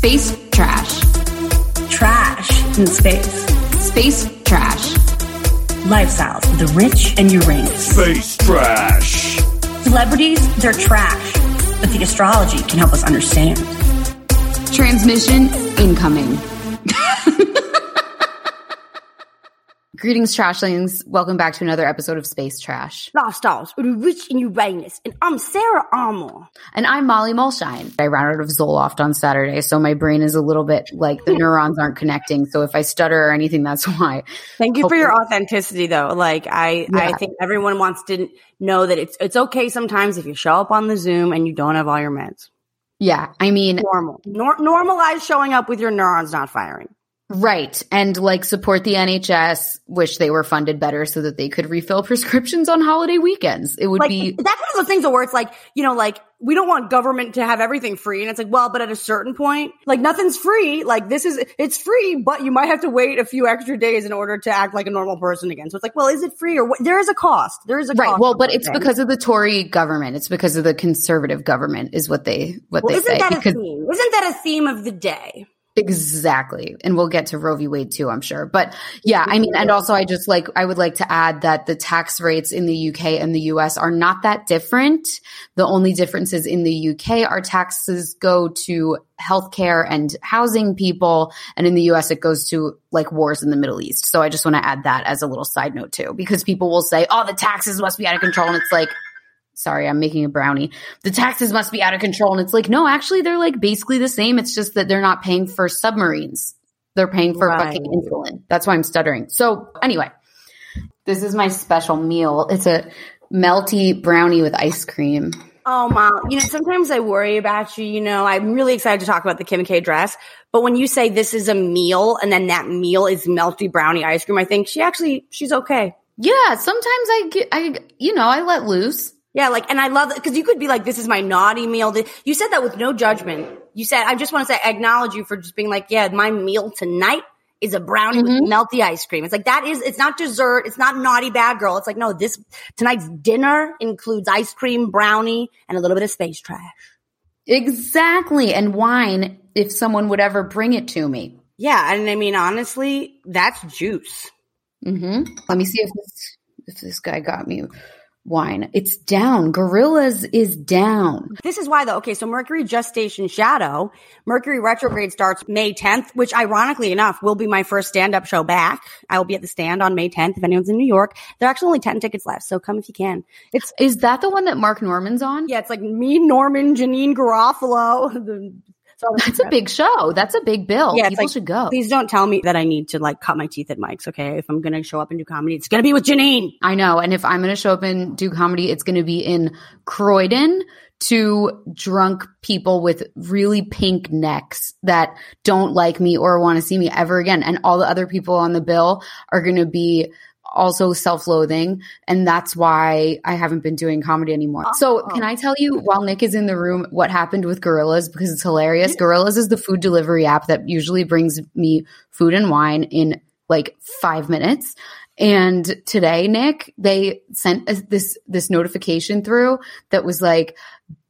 Space trash. Trash in space. Space trash. Lifestyles of the rich and Uranus. Space trash. Celebrities, they're trash, but the astrology can help us understand. Transmission incoming. Greetings, Trashlings. Welcome back to another episode of Space Trash. Lifestyles of the rich and Uranus. And I'm Sara Armour. And I'm Molly Mulshine. I ran out of Zoloft on Saturday, so my brain is a little bit like the neurons aren't connecting. So if I stutter or anything, that's why. Thank you Hopefully- for your authenticity though. Like I, I think everyone wants to know that it's, it's okay sometimes if you show up on the Zoom and you don't have all your meds. Yeah, I mean, Normal. Nor- normalize showing up with your neurons not firing. Right. And like support the NHS, wish they were funded better so that they could refill prescriptions on holiday weekends. It would Like be that's one of those things where it's like, you know, like we don't want government to have everything free. And it's like, well, but at a certain point, like nothing's free. Like this is, it's free, but you might have to wait a few extra days in order to act like a normal person again. So it's like, well, is it free or what? There is a cost. There is a Right. Well, but it's because of the Tory government. It's because of the conservative government is what they what Well, they isn't say. that a theme? Isn't that a theme of the day? Exactly. And we'll get to Roe v. Wade too, I'm sure. But yeah, I mean, and also I just like I would like to add that the tax rates in the UK and the US are not that different. The only difference is in the UK our taxes go to healthcare and housing people and in the US it goes to like wars in the Middle East. So I just want to add that as a little side note too because people will say, "Oh, the taxes must be out of control." And it's like sorry, I'm making a brownie. The taxes must be out of control. And it's like, no, actually, they're like basically the same. It's just that they're not paying for submarines. They're paying for Right. fucking insulin. That's why I'm stuttering. So, anyway, this is my special meal. It's a melty brownie with ice cream. Oh, Mom, you know, sometimes I worry about you. You know, I'm really excited to talk about the Kim K dress. But when you say this is a meal and then that meal is melty brownie ice cream, I think she actually, she's okay. Yeah, sometimes I get, I, you know, I let loose. Yeah, like, and I love that because you could be like, this is my naughty meal. You said that with no judgment. You said, I just want to say, I acknowledge you for just being like, yeah, my meal tonight is a brownie with melty ice cream. It's like, that is, it's not dessert. It's not naughty bad girl. It's like, no, this, tonight's dinner includes ice cream, brownie, and a little bit of space trash. Exactly. And wine, if someone would ever bring it to me. Yeah, and I mean, honestly, that's juice. Mm-hmm. Let me see if this if this guy got me wine. It's down. Gorillas is down. This is why though. Okay, so Mercury gestation shadow. Mercury retrograde starts May 10th, which ironically enough will be my first stand-up show back. I will be at the stand on May 10th. If anyone's in New York, there are actually only 10 tickets left, so come if you can. It's Is that the one that Mark Normand's on? yeah, it's like me, Normand, Janeane Garofalo. the- so That's a big show. That's a big bill. Yeah, People like, should go. Please don't tell me that I need to like cut my teeth at Mike's. Okay, if I'm gonna show up and do comedy, it's gonna be with Janeane. I know. And if I'm going to show up and do comedy, it's going to be in Croydon to drunk people with really pink necks that don't like me or want to see me ever again. And all the other people on the bill are going to be also self-loathing and that's why I haven't been doing comedy anymore. So, oh. can I tell you while Nick is in the room what happened with Gorillas because it's hilarious. Gorillas is the food delivery app that usually brings me food and wine in like 5 minutes. And today, Nick, they sent us this this notification through that was like,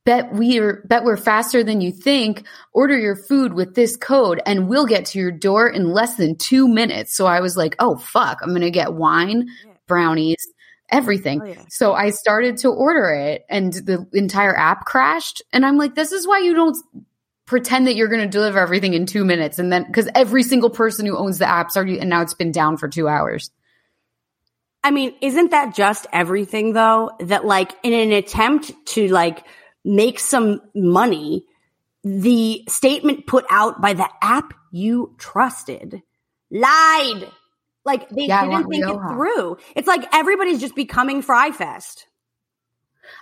"Bet we're bet we're faster than you think. Order your food with this code, and we'll get to your door in less than two minutes." So I was like, "Oh fuck, I'm gonna get wine, brownies." Everything. Oh, yeah. So I started to order it and the entire app crashed. And I'm like, this is why you don't pretend that you're going to deliver everything in two minutes. And then, because every single person who owns the app's already, and now it's been down for two hours. I mean, isn't that just everything though? That like in an attempt to like make some money, the statement put out by the app you trusted lied. Like they Yeah, didn't think it through. It's like everybody's just becoming Fyre Fest.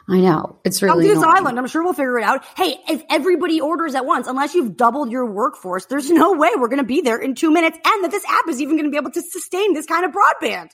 I know. It's really Come to this island. I'm sure we'll figure it out. Hey, if everybody orders at once, unless you've doubled your workforce, there's no way we're going to be there in two minutes and that this app is even going to be able to sustain this kind of broadband.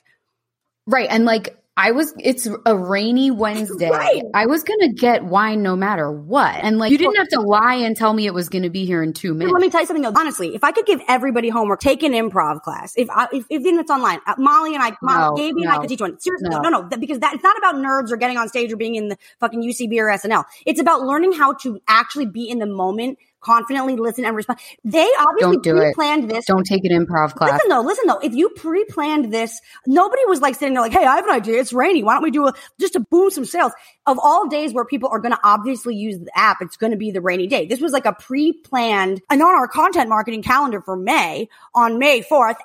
Right. And like I was it's a rainy Wednesday. Right. I was gonna get wine no matter what. And like you didn't have to lie and tell me it was gonna be here in two minutes. Let me tell you something though. Honestly, if I could give everybody homework, take an improv class. If I, if, if even it's online, uh, Molly and I, Molly, No, Gaby and I could teach one. Seriously, no. no, no, that- because that it's not about nerds or getting on stage or being in the fucking UCB or SNL. It's about learning how to actually be in the moment, confidently listen and respond. They obviously Don't do it. pre-planned this. Don't take an improv class. Listen though, listen though. If you pre-planned this, nobody was like sitting there like, "Hey, I have an idea. It's rainy. Why don't we do a just to boom some sales?" Of all days where people are going to obviously use the app, it's going to be the rainy day. This was like a pre-planned, and on our content marketing calendar for May on May fourth.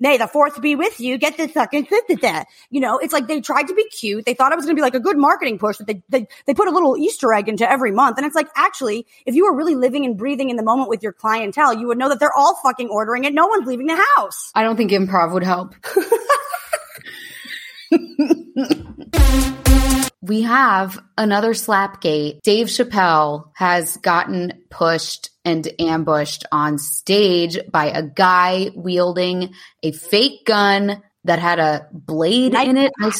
May the fourth be with you. Get this fucking that. You know, it's like they tried to be cute. They thought it was going to be like a good marketing push that they, they, they put a little Easter egg into every month. And it's like, actually, if you were really living and breathing in the moment with your clientele, you would know that they're all fucking ordering it. No one's leaving the house. I don't think improv would help. we have another slapgate. Dave Chappelle has gotten pushed and ambushed on stage by a guy wielding a fake gun that had a blade in it. I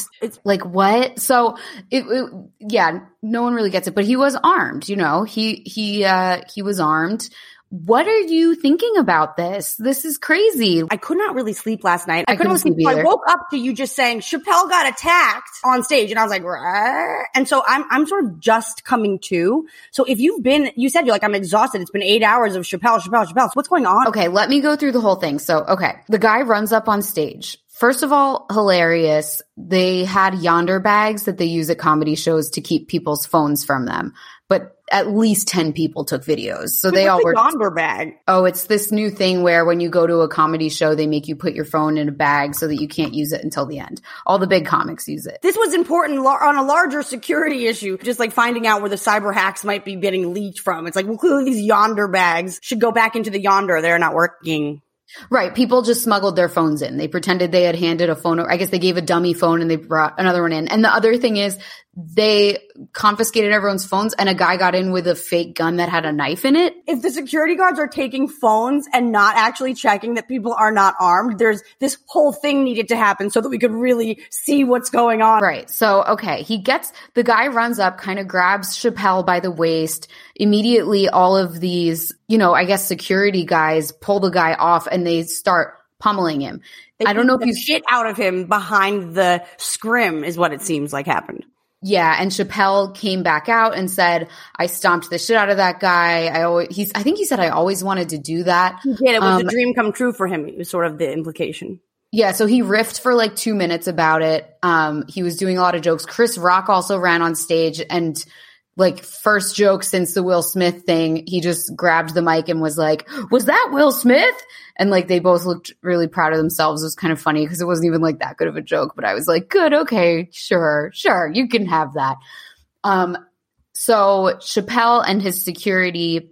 like what? So it, it yeah, no one really gets it, but he was armed, you know. He he uh he was armed. What are you thinking about this? This is crazy. I could not really sleep last night. I, I couldn't sleep. sleep I woke up to you just saying Chappelle got attacked on stage, and I was like, "Rah." and so I'm I'm sort of just coming to. So if you've been, you said you're like I'm exhausted. It's been eight hours of Chappelle, Chappelle, Chappelle. So what's going on? Okay, let me go through the whole thing. So, okay, the guy runs up on stage. First of all, hilarious. They had Yondr bags that they use at comedy shows to keep people's phones from them. But at least 10 people took videos. So they all were, Yondr bag. oh, it's this new thing where when you go to a comedy show, they make you put your phone in a bag so that you can't use it until the end. All the big comics use it. This was important lar- on a larger security issue, just like finding out where the cyber hacks might be getting leaked from. It's like, well, clearly these Yondr bags should go back into the Yonder. They're not working. Right. People just smuggled their phones in. They pretended they had handed a phone. I guess they gave a dummy phone and they brought another one in. And the other thing is they confiscated everyone's phones and a guy got in with a fake gun that had a knife in it. if the security guards are taking phones and not actually checking that people are not armed, there's this whole thing needed to happen so that we could really see what's going on. Right. So, okay. He gets, the guy runs up, kind of grabs Chappelle by the waist. Immediately, all of these, you know, I guess security guys pull the guy off and they start pummeling him. They I don't know if you shit out of him behind the scrim is what it seems like happened. Yeah, and Chappelle came back out and said, "I stomped the shit out of that guy. I always he's I think he said I always wanted to do that." He did. It was Um, a dream come true for him. It was sort of the implication. Yeah, so he riffed for like 2 minutes about it. Um he was doing a lot of jokes. Chris Rock also ran on stage and like first joke since the Will Smith thing, he just grabbed the mic and was like, "Was that Will Smith?" And like they both looked really proud of themselves. It was kind of funny because it wasn't even like that good of a joke, but I was like, "Good, okay, sure, sure, you can have that." Um so Chappelle and his security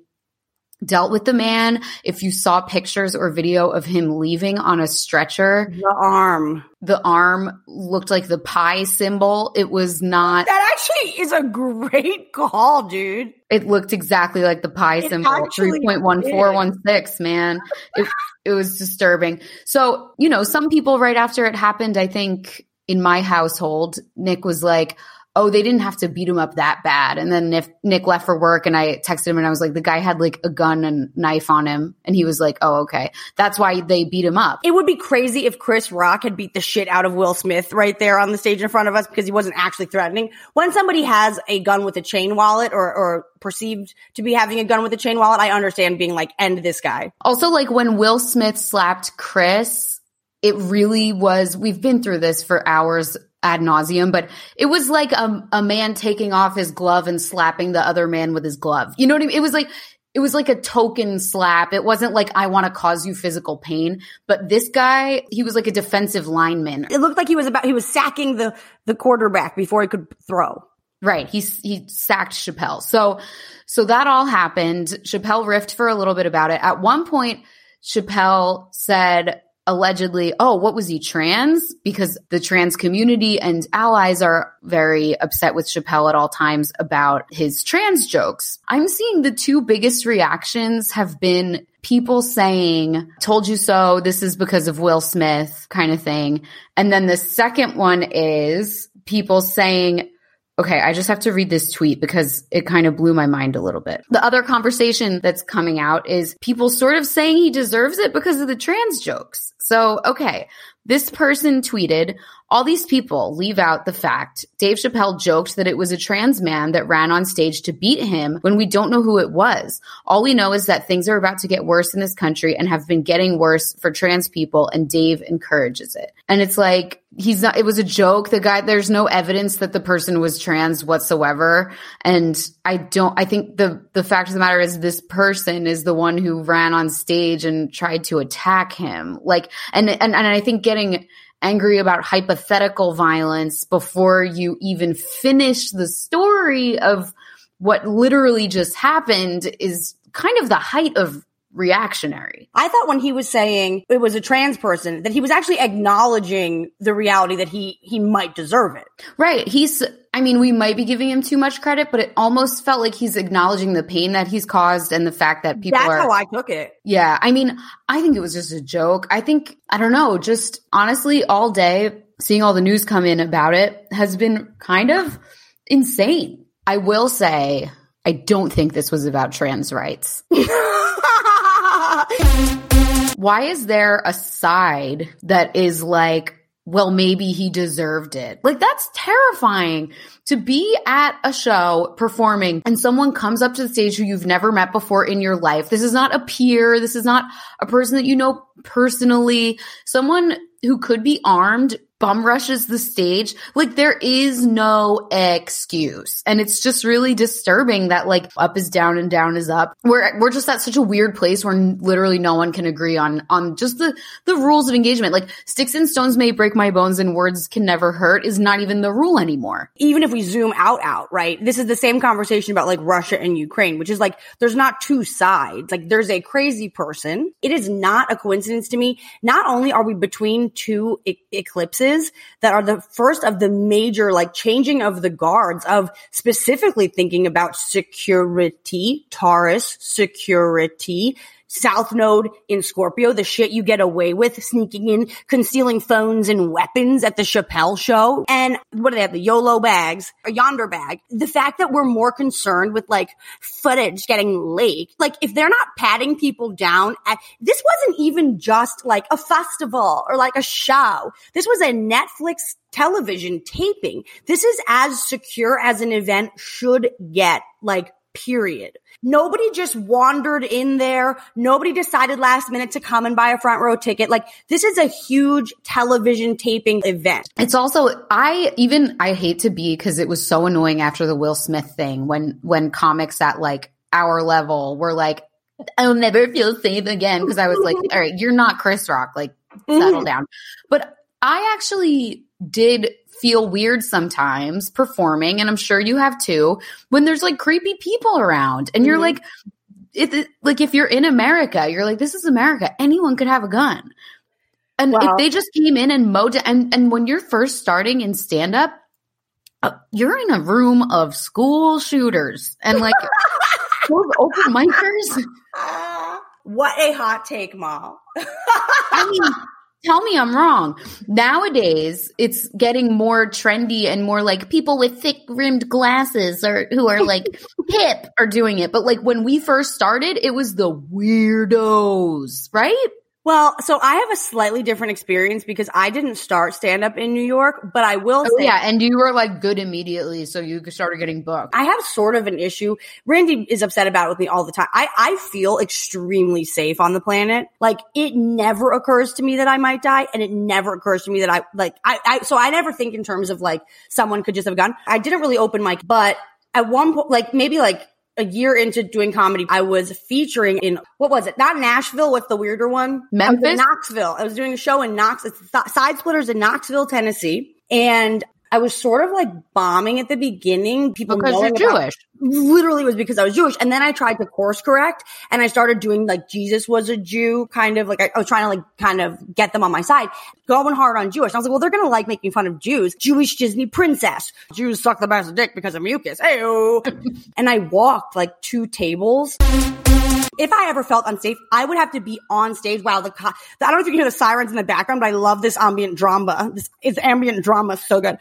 dealt with the man. If you saw pictures or video of him leaving on a stretcher, The arm. the arm looked like the pi symbol. It was not, That actually is a great call, dude. it looked exactly like the pi It symbol. 3.1416, man. It, it was disturbing. So, you know, some people right after it happened, I think in my household, Nick was like, Oh, they didn't have to beat him up that bad. And then if Nick left for work and I texted him and I was like, the guy had like a gun and knife on him. And he was like, Oh, okay. That's why they beat him up. It would be crazy if Chris Rock had beat the shit out of Will Smith right there on the stage in front of us because he wasn't actually threatening. When somebody has a gun with a chain wallet or, or perceived to be having a gun with a chain wallet, I understand being like, end this guy. Also, like when Will Smith slapped Chris, it really was, we've been through this for hours ad nauseum, but it was like a, a man taking off his glove and slapping the other man with his glove. You know what I mean? It was like, it was like a token slap. It wasn't like, I want to cause you physical pain. But this guy, he was like a defensive lineman. It looked like he was about, he was sacking the, the quarterback before he could throw. Right. He he sacked Chappelle. So so that all happened. Chappelle riffed for a little bit about it. At one point, Chappelle said, allegedly, oh, what was he trans? Because the trans community and allies are very upset with Chappelle at all times about his trans jokes. I'm seeing the two biggest reactions have been people saying, told you so, this is because of Will Smith kind of thing. And then the second one is people saying, Okay, I just have to read this tweet because it kind of blew my mind a little bit. The other conversation that's coming out is people sort of saying he deserves it because of the trans jokes. So, okay, this person tweeted, all these people leave out the fact Dave Chappelle joked that it was a trans man that ran on stage to beat him when we don't know who it was. All we know is that things are about to get worse in this country and have been getting worse for trans people and Dave encourages it. And it's like, he's not, it was a joke. The guy, there's no evidence that the person was trans whatsoever. And I don't, I think the, the fact of the matter is this person is the one who ran on stage and tried to attack him. Like, and, and, and I think getting, angry about hypothetical violence before you even finish the story of what literally just happened is kind of the height of reactionary. I thought when he was saying it was a trans person that he was actually acknowledging the reality that he he might deserve it. Right. He's I mean, we might be giving him too much credit, but it almost felt like he's acknowledging the pain that he's caused and the fact that people That's are how I took it. Yeah. I mean, I think it was just a joke. I think I don't know, just honestly all day seeing all the news come in about it has been kind of insane. I will say I don't think this was about trans rights. Why is there a side that is like, well, maybe he deserved it? Like, that's terrifying to be at a show performing and someone comes up to the stage who you've never met before in your life. This is not a peer. This is not a person that you know personally. Someone who could be armed bum rushes the stage. Like there is no excuse. And it's just really disturbing that like up is down and down is up. We're, we're just at such a weird place where literally no one can agree on, on just the, the rules of engagement. Like sticks and stones may break my bones and words can never hurt is not even the rule anymore. Even if we zoom out, out, right? This is the same conversation about like Russia and Ukraine, which is like, there's not two sides. Like there's a crazy person. It is not a coincidence to me. Not only are we between two e- eclipses that are the first of the major like changing of the guards of specifically thinking about security, Taurus security, South Node in Scorpio, the shit you get away with sneaking in, concealing phones and weapons at the Chappelle show. And what do they have? The YOLO bags, a Yondr bag. The fact that we're more concerned with like footage getting leaked. Like if they're not patting people down at, this wasn't even just like a festival or like a show. This was a Netflix television taping. This is as secure as an event should get. Like period. Nobody just wandered in there. Nobody decided last minute to come and buy a front row ticket. Like this is a huge television taping event. It's also, I even, I hate to be because it was so annoying after the Will Smith thing when, when comics at like our level were like, I'll never feel safe again. Cause I was like, all right, you're not Chris Rock. Like settle Mhm. down. But I actually did feel weird sometimes performing, and I'm sure you have too, when there's like creepy people around and you're Mhm. like, it, it- like if you're in America, you're like, this is America. Anyone could have a gun. And if they just came in and mowed, and, and when you're first starting in stand up, uh, you're in a room of school shooters and like open micers. what a hot take, Mom. I mean, tell me I'm wrong. Nowadays, it's getting more trendy and more like people with thick rimmed glasses or who are like hip are doing it. But like when we first started, it was the weirdos, right? Well, so I have a slightly different experience because I didn't start stand up in New York, but I will Oh say yeah, and you were like good immediately, so you started getting booked. I have sort of an issue. Randy is upset about it with me all the time. I, I feel extremely safe on the planet. Like it never occurs to me that I might die and it never occurs to me that I like, I, I, so I never think in terms of like someone could just have a gun. I didn't really open mic, but at one point, like maybe like a year into doing comedy, I was featuring in, what was it? Not Nashville. What's the weirder one? I Memphis? Knoxville. I was doing a show in Knox, it's Th- Side Splitters in Knoxville, Tennessee. And I was sort of like bombing at the beginning. People Because you're about- Jewish. Literally was because I was Jewish. And then I tried to course correct and I started doing like Jesus was a Jew kind of like I, I was trying to like kind of get them on my side, going hard on Jewish. And I was like, well, they're going to like making fun of Jews. Jewish Disney princess. Jews suck the best dick because of mucus. Ayo. and I walked like two tables. If I ever felt unsafe, I would have to be on stage while the, I don't know if you can hear the sirens in the background, but I love this ambient drama. This, it's ambient drama so good.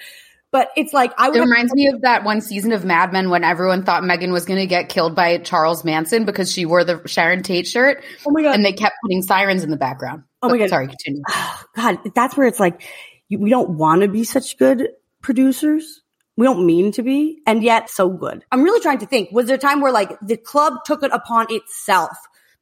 But it's like, I would It reminds me of that one season of Mad Men when everyone thought Megan was going to get killed by Charles Manson because she wore the Sharon Tate shirt. Oh my God. And they kept putting sirens in the background. Oh my God. Sorry, continue. God, that's where it's like, you, we don't want to be such good producers. We don't mean to be, and yet so good. I'm really trying to think, was there a time where like the club took it upon itself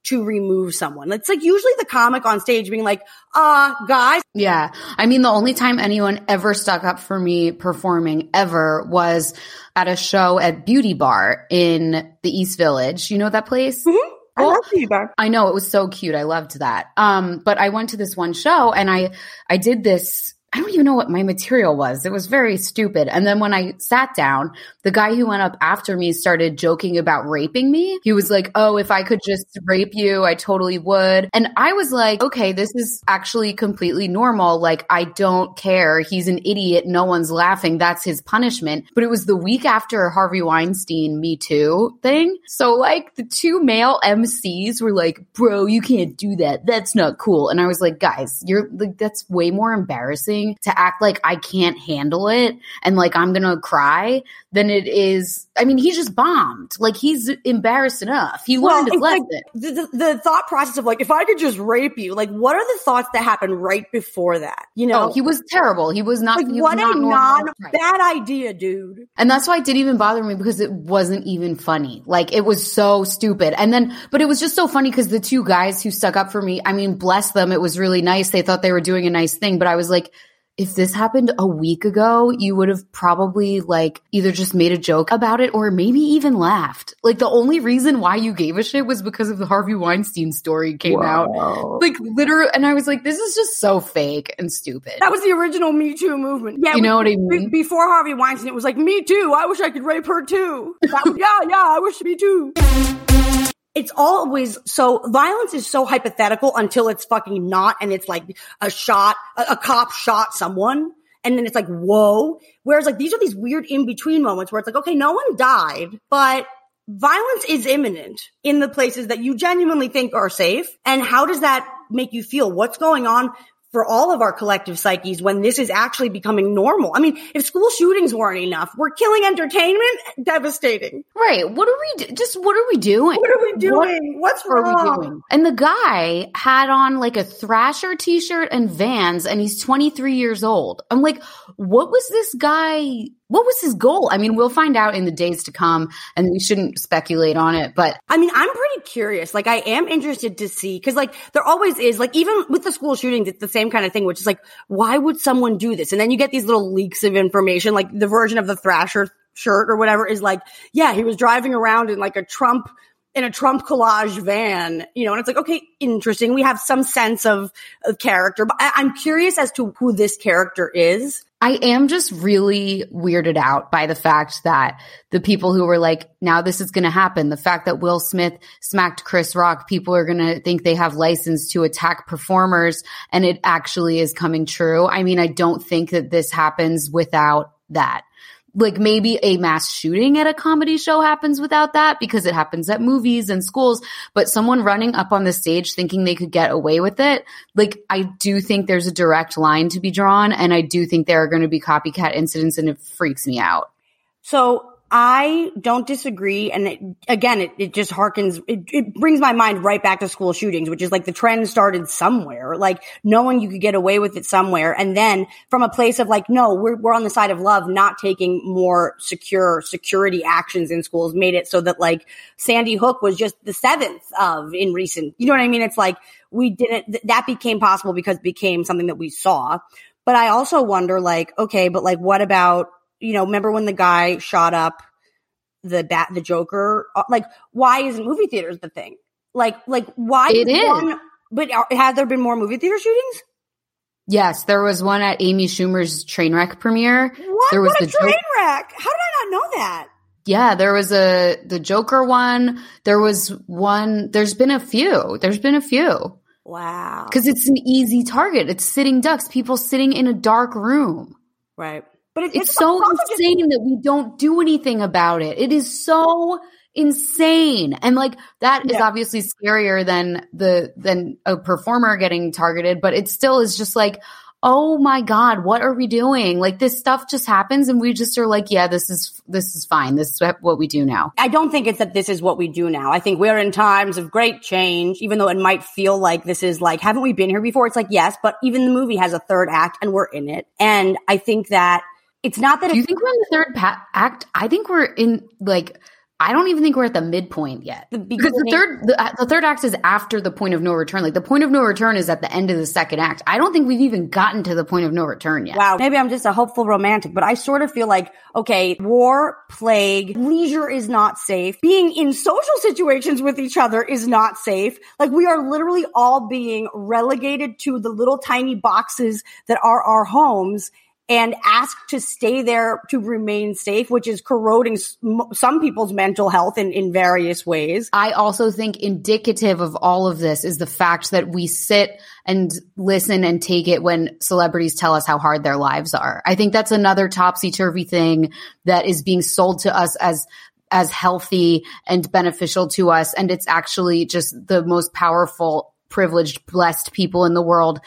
to remove someone? It's like usually the comic on stage being like, uh, guys, Yeah. I mean, the only time anyone ever stuck up for me performing ever was at a show at Beauty Bar in the East Village. You know that place? I Well, love you back. I know it was so cute. I loved that. Um, but I went to this one show and I, I did this. I don't even know what my material was. It was very stupid. And then when I sat down, the guy who went up after me started joking about raping me. He was like, Oh, if I could just rape you, I totally would. And I was like, okay, this is actually completely normal. Like, I don't care. He's an idiot. No one's laughing. That's his punishment. But it was the week after Harvey Weinstein Me Too thing. So like the two male MCs were like, bro, you can't do that. That's not cool. And I was like, guys, you're like, that's way more embarrassing to act like I can't handle it and like I'm going to cry than it is. I mean, he just bombed. Like he's embarrassed enough. He learned his it's like lesson. the, the, the thought process of like, if I could just rape you, like, what are the thoughts that happen right before that? You know, Oh, he was terrible. He was not. like, he was what a non bad idea, dude. And that's why it didn't even bother me because it wasn't even funny. Like it was so stupid. And then, but it was just so funny because the two guys who stuck up for me, I mean, bless them. It was really nice. They thought they were doing a nice thing, but I was like, if this happened a week ago, you would have probably like either just made a joke about it or maybe even laughed. Like the only reason why you gave a shit was because of the Harvey Weinstein story came out. Like literally, and I was like, this is just so fake and stupid. That was the original Me Too movement. Yeah, You know what I be- mean? Before Harvey Weinstein, it was like Me Too. I wish I could rape her too. That was- yeah, yeah, I wish Me Too. It's always so violence is so hypothetical until it's fucking not, and it's like a shot, a, a cop shot someone, and then it's like whoa. Whereas like these are these weird in between moments where it's like okay, no one died, but violence is imminent in the places that you genuinely think are safe. And how does that make you feel? What's going on for all of our collective psyches when this is actually becoming normal? I mean, if school shootings weren't enough, we're killing entertainment. Devastating. Right. What are we, do- just what are we doing? What are we doing? What's are wrong? we doing? And the guy had on like a Thrasher t-shirt and Vans and he's 23 years old. I'm like, what was this guy? What was his goal? I mean, we'll find out in the days to come and we shouldn't speculate on it, but I mean, I'm pretty curious. Like, I am interested to see because, like, there always is. Like, even with the school shootings, it's the same kind of thing, which is like, why would someone do this? And then you get these little leaks of information, like the version of the Thrasher shirt or whatever is like, yeah, he was driving around in like a Trump in a Trump collage van, you know, and it's like, okay, interesting. We have some sense of, of character, but I, I'm curious as to who this character is. I am just really weirded out by the fact that the people who were like, now this is going to happen, the fact that Will Smith smacked Chris Rock, people are going to think they have license to attack performers and it actually is coming true. I mean, I don't think that this happens without that. Like maybe a mass shooting at a comedy show happens without that because it happens at movies and schools, but someone running up on the stage thinking they could get away with it. Like I do think there's a direct line to be drawn and I do think there are going to be copycat incidents and it freaks me out. So I don't disagree. And it, again, it, it just harkens, it, it brings my mind right back to school shootings, which is like the trend started somewhere, like knowing you could get away with it somewhere. And then from a place of like, no, we're, we're on the side of love, not taking more secure security actions in schools made it so that like Sandy Hook was just the seventh of in recent, you know what I mean? It's like we didn't, th- that became possible because it became something that we saw. But I also wonder like, okay, but like what about you know, remember when the guy shot up the bat, the Joker? Uh, Like, why isn't movie theaters the thing? Like, like why? It is. One, but have there been more movie theater shootings? Yes, there was one at Amy Schumer's Trainwreck premiere. What? There was what a the train wreck! How did I not know that? Yeah, there was a the Joker one. There was one. There's been a few. There's been a few Wow. because it's an easy target. It's sitting ducks. People sitting in a dark room. Right. But it, It's, so also just- insane that we don't do anything about it. It is so insane, and like that is Yeah. obviously scarier than the than a performer getting targeted. But it still is just like. Oh my God, what are we doing? Like this stuff just happens and we just are like, yeah, this is, this is fine. This is what we do now. I don't think it's that this is what we do now. I think we're in times of great change, even though it might feel like this is like, haven't we been here before? It's like, yes, but even the movie has a third act and we're in it. And I think that it's not that Do you think we're in the third pa- act? I think we're in like I don't even think we're at the midpoint yet. The because the third the, uh, the third act is after the point of no return. Like the point of no return is at the end of the second act. I don't think we've even gotten to the point of no return yet. Wow, maybe I'm just a hopeful romantic, but I sort of feel like, okay, war, plague, leisure is not safe. Being in social situations with each other is not safe. Like we are literally all being relegated to the little tiny boxes that are our homes and asked to stay there to remain safe, which is corroding some people's mental health in, in various ways. I also think indicative of all of this is the fact that we sit and listen and take it when celebrities tell us how hard their lives are. I think that's another topsy turvy thing that is being sold to us as as healthy and beneficial to us. And it's actually just the most powerful, privileged, blessed people in the world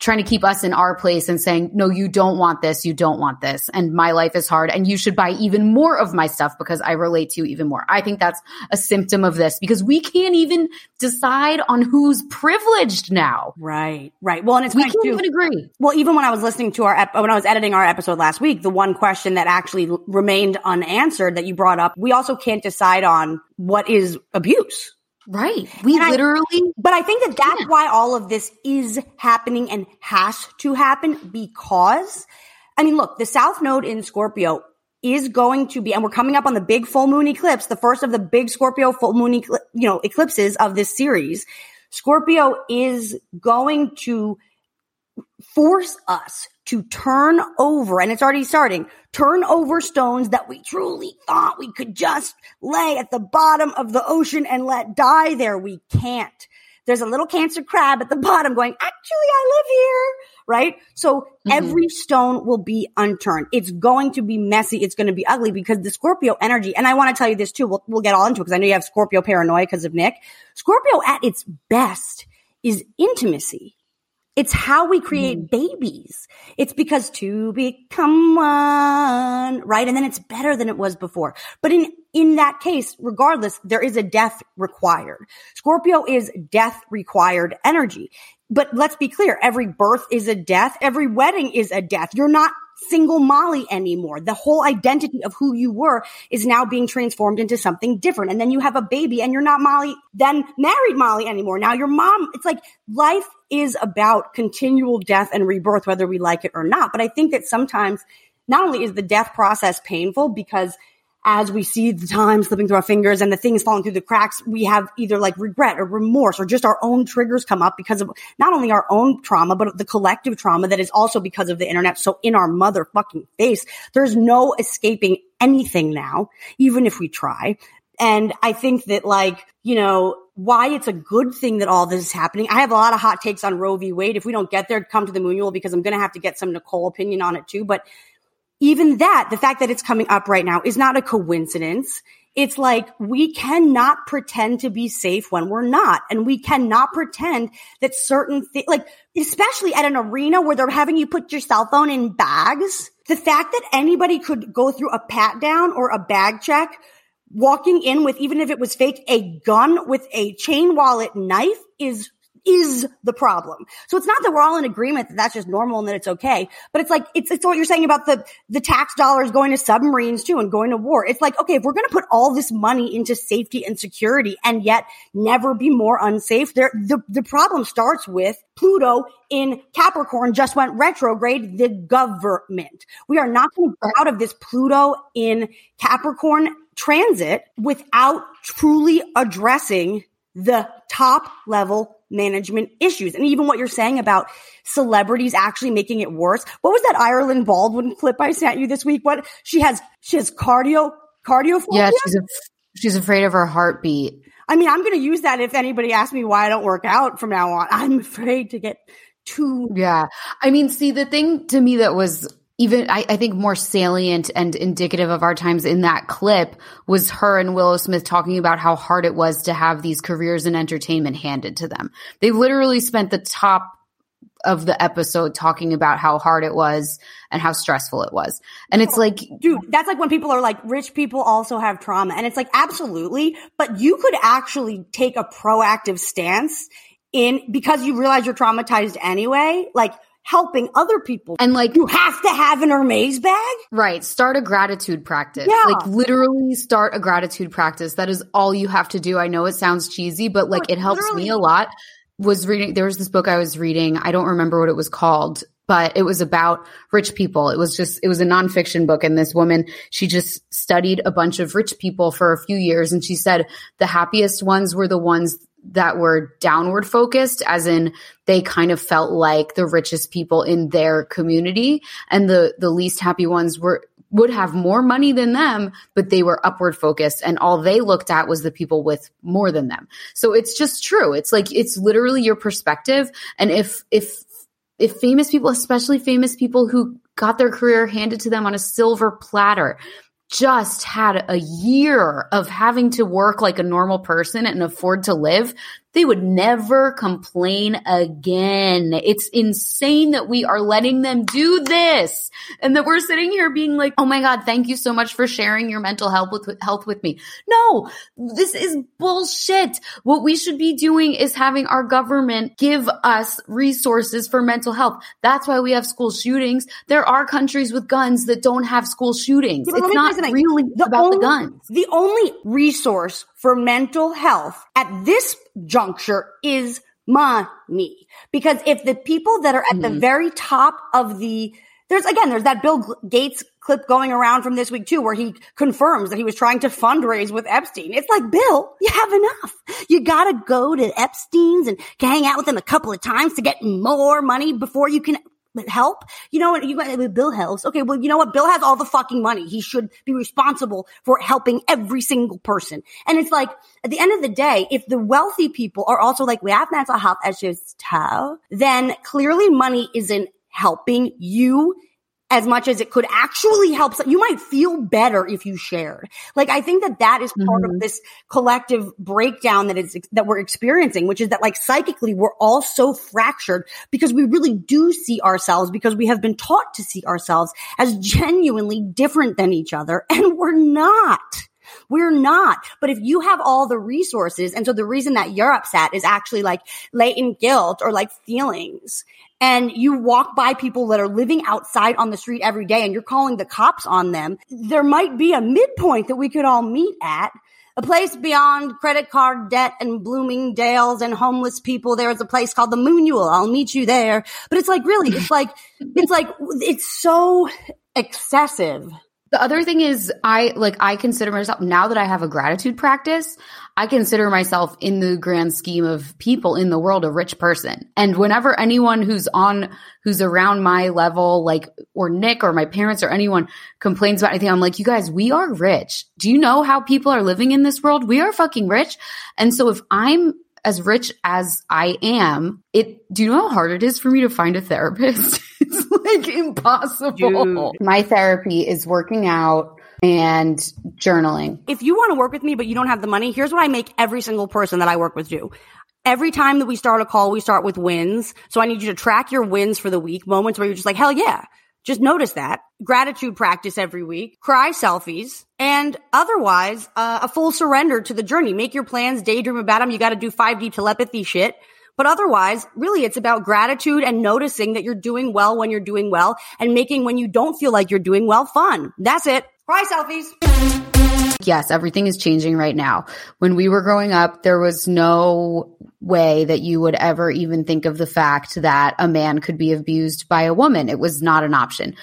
trying to keep us in our place and saying, no, you don't want this. You don't want this. And my life is hard. And you should buy even more of my stuff because I relate to you even more. I think that's a symptom of this because we can't even decide on who's privileged now. Right, right. Well, and it's We can't too. even agree. Well, even when I was listening to our, ep- when I was editing our episode last week, the one question that actually remained unanswered that you brought up, we also can't decide on what is abuse. Right. We And I- literally, But I think that that's why all of this is happening and has to happen because, I mean, look, the South Node in Scorpio is going to be, and we're coming up on the big full moon eclipse, the first of the big Scorpio full moon, ecli- you know, eclipses of this series. Scorpio is going to force us to turn over, and it's already starting, turn over stones that we truly thought we could just lay at the bottom of the ocean and let die there. We can't. There's a little cancer crab at the bottom going, actually, I live here, right? So mm-hmm. every stone will be unturned. It's going to be messy. It's going to be ugly because the Scorpio energy, and I want to tell you this too, we'll, we'll get all into it because I know you have Scorpio paranoia because of Nick. Scorpio at its best is intimacy. It's how we create mm-hmm. babies. It's because to become one, right? And then it's better than it was before. But in, in that case, regardless, there is a death required. Scorpio is death required energy. But let's be clear. Every birth is a death. Every wedding is a death. You're not single Molly anymore. The whole identity of who you were is now being transformed into something different. And then you have a baby and you're not Molly, then married Molly anymore. Now your mom, it's like life is about continual death and rebirth, whether we like it or not. But I think that sometimes not only is the death process painful because as we see the time slipping through our fingers and the things falling through the cracks, we have either like regret or remorse or just our own triggers come up because of not only our own trauma, but the collective trauma that is also because of the internet. So in our motherfucking face, there's no escaping anything now, even if we try. And I think that like, you know, why it's a good thing that all this is happening. I have a lot of hot takes on Roe v. Wade. If we don't get there, come to the moon because I'm going to have to get some Nicole opinion on it too. But even that, the fact that it's coming up right now is not a coincidence. It's like we cannot pretend to be safe when we're not. And we cannot pretend that certain things, like, especially at an arena where they're having you put your cell phone in bags. The fact that anybody could go through a pat down or a bag check walking in with, even if it was fake, a gun with a chain wallet knife is is the problem. So it's not that we're all in agreement that that's just normal and that it's okay, but it's like, it's, it's what you're saying about the, the tax dollars going to submarines too and going to war. It's like, okay, if we're going to put all this money into safety and security and yet never be more unsafe, there, the, the problem starts with Pluto in Capricorn just went retrograde, the government. We are not going to get out of this Pluto in Capricorn transit without truly addressing the top level management issues. And even what you're saying about celebrities actually making it worse. What was that Ireland Baldwin clip I sent you this week? What she has, she has cardio, cardio. Yeah, she's, a, she's afraid of her heartbeat. I mean, I'm going to use that if anybody asks me why I don't work out from now on. I'm afraid to get too. Yeah. I mean, see, the thing to me that was even I, I, think more salient and indicative of our times in that clip was her and Willow Smith talking about how hard it was to have these careers in entertainment handed to them. They literally spent the top of the episode talking about how hard it was and how stressful it was. And it's like, dude, that's like when people are like, rich people also have trauma. And it's like, absolutely. But you could actually take a proactive stance in because you realize you're traumatized anyway. Like, helping other people. And like you have to have an Hermes bag? Right. Start a gratitude practice. Yeah. Like literally start a gratitude practice. That is all you have to do. I know it sounds cheesy, but like it helps literally. me a lot. Was reading there was this book I was reading. I don't remember what it was called, but it was about rich people. It was just, it was a nonfiction book. And this woman, she just studied a bunch of rich people for a few years. And she said the happiest ones were the ones that were downward focused, as in they kind of felt like the richest people in their community, and the the least happy ones were would have more money than them, but they were upward focused, and all they looked at was the people with more than them. So it's just true. It's like it's literally your perspective, and if if if famous people, especially famous people who got their career handed to them on a silver platter, just had a year of having to work like a normal person and afford to live, they would never complain again. It's insane that we are letting them do this and that we're sitting here being like, Oh my God, thank you so much for sharing your mental health with health with me. No, this is bullshit. What we should be doing is having our government give us resources for mental health. That's why we have school shootings. There are countries with guns that don't have school shootings. Yeah, it's not really the about only, the guns. The only resource for mental health at this juncture is money. Because if the people that are at mm-hmm. the very top of the, there's again, there's that Bill Gates clip going around from this week too, where he confirms that he was trying to fundraise with Epstein. It's like, Bill, you have enough. You gotta go to Epstein's and hang out with him a couple of times to get more money before you can help. You know what? You got Bill helps. Okay. Well, you know what? Bill has all the fucking money. He should be responsible for helping every single person. And it's like, at the end of the day, if the wealthy people are also like, we have mental health issues too, then clearly money isn't helping you as much as it could actually help. You might feel better if you shared. Like, I think that that is part mm-hmm. of this collective breakdown that is, that we're experiencing, which is that like psychically we're all so fractured because we really do see ourselves because we have been taught to see ourselves as genuinely different than each other and we're not. We're not. But if you have all the resources, and so the reason that you're upset is actually like latent guilt or like feelings, and you walk by people that are living outside on the street every day and you're calling the cops on them, there might be a midpoint that we could all meet at. A place beyond credit card debt and Bloomingdale's and homeless people. There is a place called the Moonual. I'll meet you there. But it's like really, it's like, it's like, it's so excessive the other thing is I like I consider myself now that I have a gratitude practice, I consider myself in the grand scheme of people in the world a rich person. And whenever anyone who's on who's around my level like or Nick or my parents or anyone complains about anything, I'm like, "You guys, we are rich. Do you know how people are living in this world? We are fucking rich." And so if I'm as rich as I am, it do you know how hard it is for me to find a therapist? it's like impossible. Dude. My therapy is working out and journaling. If you want to work with me but you don't have the money, here's what I make every single person that I work with do. Every time that we start a call, we start with wins. So I need you to track your wins for the week, moments where you're just like, hell yeah. Just notice that. Gratitude practice every week, cry selfies, and otherwise, uh, a full surrender to the journey. Make your plans, daydream about them. You got to do 5D telepathy shit. But otherwise, really, it's about gratitude and noticing that you're doing well when you're doing well and making when you don't feel like you're doing well fun. That's it. Cry selfies. Yes, everything is changing right now. When we were growing up, there was no way that you would ever even think of the fact that a man could be abused by a woman. It was not an option.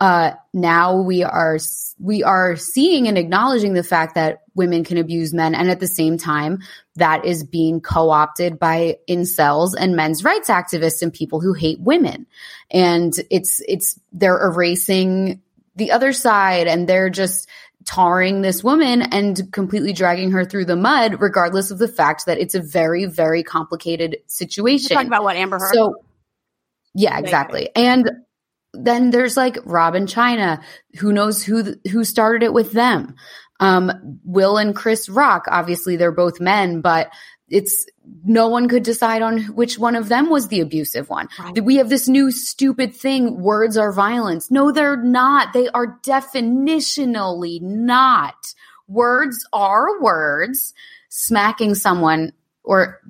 uh, now we are we are seeing and acknowledging the fact that women can abuse men, and at the same time, that is being co-opted by incels and men's rights activists and people who hate women, and it's it's they're erasing the other side, and they're just tarring this woman and completely dragging her through the mud, regardless of the fact that it's a very very complicated situation. Talking about what Amber Heard. So, yeah, exactly, and then there's like Rob Robin China. Who knows who who started it with them? Um, Will and Chris Rock. Obviously, they're both men, but it's no one could decide on which one of them was the abusive one. Right. We have this new stupid thing. Words are violence. No, they're not. They are definitionally not. Words are words. Smacking someone or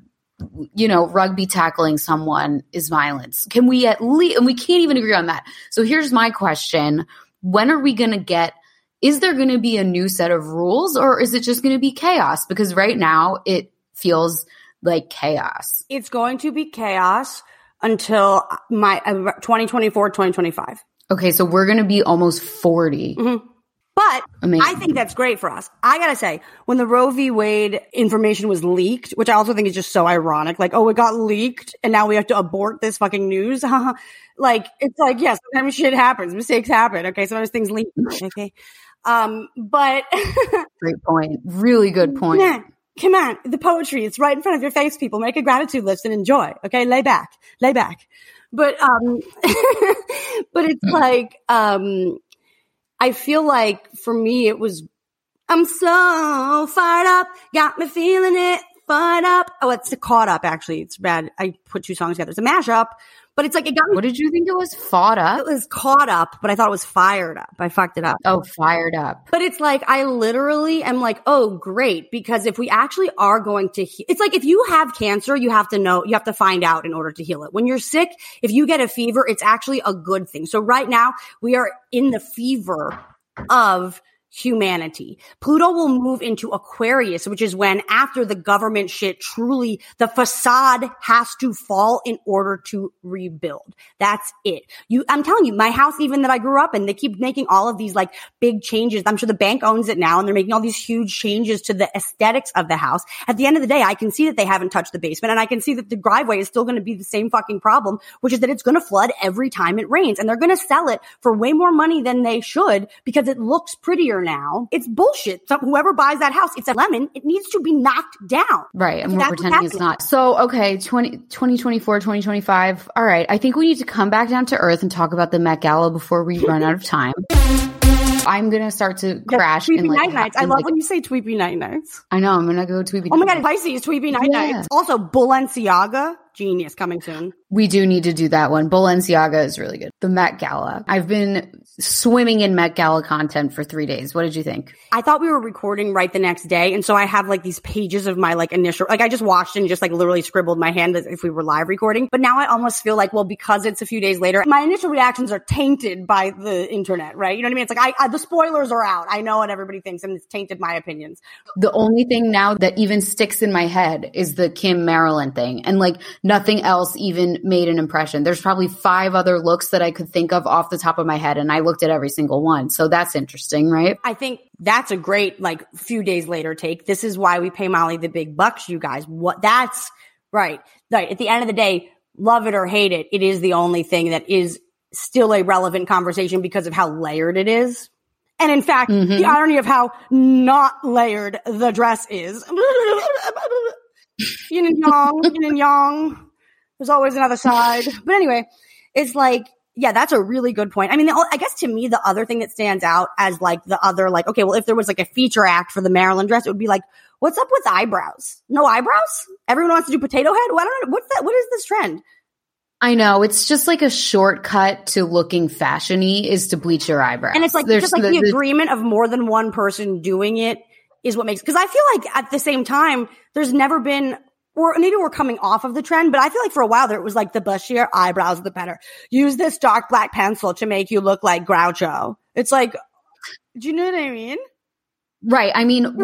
you know, rugby tackling someone is violence. Can we at least, and we can't even agree on that. So here's my question. When are we going to get, is there going to be a new set of rules or is it just going to be chaos? Because right now it feels like chaos. It's going to be chaos until my uh, 2024, 2025. Okay. So we're going to be almost 40. Mm-hmm. But Amazing. I think that's great for us. I gotta say, when the Roe v. Wade information was leaked, which I also think is just so ironic, like, oh, it got leaked and now we have to abort this fucking news. like, it's like, yes, yeah, sometimes shit happens. Mistakes happen. Okay. Sometimes things leak. Okay. Um, but. great point. Really good point. Yeah. Come on, the poetry, it's right in front of your face, people. Make a gratitude list and enjoy. Okay, lay back, lay back. But um but it's like um I feel like for me, it was, I'm so fired up, got me feeling it, fired up. Oh, it's caught up actually. It's bad. I put two songs together. It's a mashup, but it's like it got me. What did you think it was? Fought up? It was caught up, but I thought it was fired up. I fucked it up. Oh, fired up. But it's like I literally am like, oh, great, because if we actually are going to, he- it's like if you have cancer, you have to know, you have to find out in order to heal it. When you're sick, if you get a fever, it's actually a good thing. So right now we are in the fever of humanity. Pluto will move into Aquarius, which is when after the government shit truly the facade has to fall in order to rebuild. That's it. You, I'm telling you, my house, even that I grew up in, they keep making all of these like big changes. I'm sure the bank owns it now and they're making all these huge changes to the aesthetics of the house. At the end of the day, I can see that they haven't touched the basement and I can see that the driveway is still going to be the same fucking problem, which is that it's going to flood every time it rains and they're going to sell it for way more money than they should because it looks prettier now. It's bullshit. So whoever buys that house, it's a lemon. It needs to be knocked down. Right. And we're pretending it's not. So, okay, 20, 2024, 2025. All right. I think we need to come back down to earth and talk about the Met Gala before we run out of time. I'm gonna start to crash. Tweepy like, night nights. I love like, when you say tweepy night nights. I know. I'm gonna go tweepy. Oh my god, Pisces tweepy night yeah. nights. Also, Balenciaga genius coming soon. We do need to do that one. Balenciaga is really good. The Met Gala. I've been swimming in Met Gala content for three days. What did you think? I thought we were recording right the next day. And so I have like these pages of my like initial, like I just watched and just like literally scribbled my hand as if we were live recording. But now I almost feel like, well, because it's a few days later, my initial reactions are tainted by the internet, right? You know what I mean? It's like I, I the spoilers are out. I know what everybody thinks and it's tainted my opinions. The only thing now that even sticks in my head is the Kim Marilyn thing. And like nothing else even made an impression. There's probably five other looks that I could think of off the top of my head, and I looked at every single one. So that's interesting, right? I think that's a great, like, few days later take. This is why we pay Molly the big bucks, you guys. What that's right. Right. At the end of the day, love it or hate it, it is the only thing that is still a relevant conversation because of how layered it is. And in fact, mm-hmm. the irony of how not layered the dress is. yin and yang, yin and yang. There's always another side. But anyway, it's like, yeah, that's a really good point. I mean, I guess to me, the other thing that stands out as like the other, like, okay, well, if there was like a feature act for the Marilyn dress, it would be like, what's up with eyebrows? No eyebrows? Everyone wants to do potato head? Well, I don't know. What's that? What is this trend? I know it's just like a shortcut to looking fashiony is to bleach your eyebrows. And it's like There's just like the, the agreement of more than one person doing it is what makes because I feel like at the same time there's never been or maybe we're coming off of the trend, but I feel like for a while there it was like the bushier eyebrows, the better. Use this dark black pencil to make you look like Groucho. It's like, do you know what I mean? Right. I mean,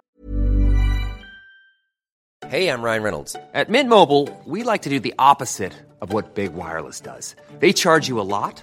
hey, I'm Ryan Reynolds. At Mint Mobile, we like to do the opposite of what Big Wireless does. They charge you a lot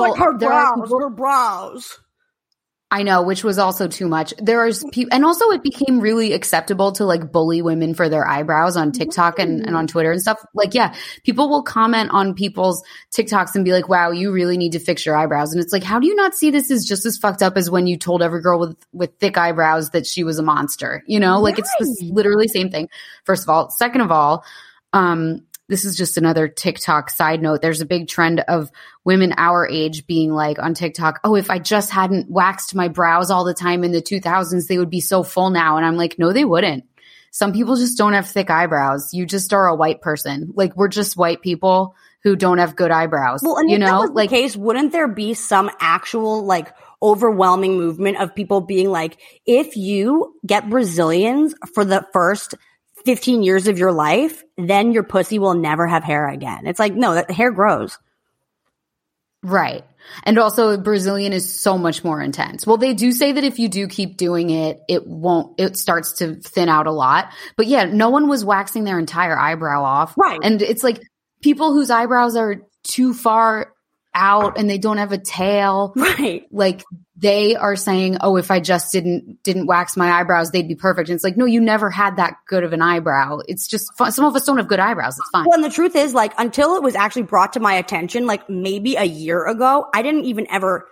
Like her brows, people- her brows. I know, which was also too much. There is people, and also it became really acceptable to like bully women for their eyebrows on TikTok and, and on Twitter and stuff. Like, yeah, people will comment on people's TikToks and be like, wow, you really need to fix your eyebrows. And it's like, how do you not see this is just as fucked up as when you told every girl with, with thick eyebrows that she was a monster? You know, like it's the literally same thing. First of all. Second of all, um, this is just another TikTok side note. There's a big trend of women our age being like on TikTok, oh, if I just hadn't waxed my brows all the time in the 2000s, they would be so full now. And I'm like, no, they wouldn't. Some people just don't have thick eyebrows. You just are a white person. Like we're just white people who don't have good eyebrows. Well, and you know, like the case, wouldn't there be some actual like overwhelming movement of people being like, if you get Brazilians for the first 15 years of your life, then your pussy will never have hair again. It's like, no, that hair grows. Right. And also Brazilian is so much more intense. Well, they do say that if you do keep doing it, it won't, it starts to thin out a lot. But yeah, no one was waxing their entire eyebrow off. Right. And it's like people whose eyebrows are too far out and they don't have a tail. Right. Like they are saying, "Oh, if I just didn't didn't wax my eyebrows, they'd be perfect." And it's like, no, you never had that good of an eyebrow. It's just fun. some of us don't have good eyebrows. It's fine. Well, and the truth is, like, until it was actually brought to my attention, like maybe a year ago, I didn't even ever.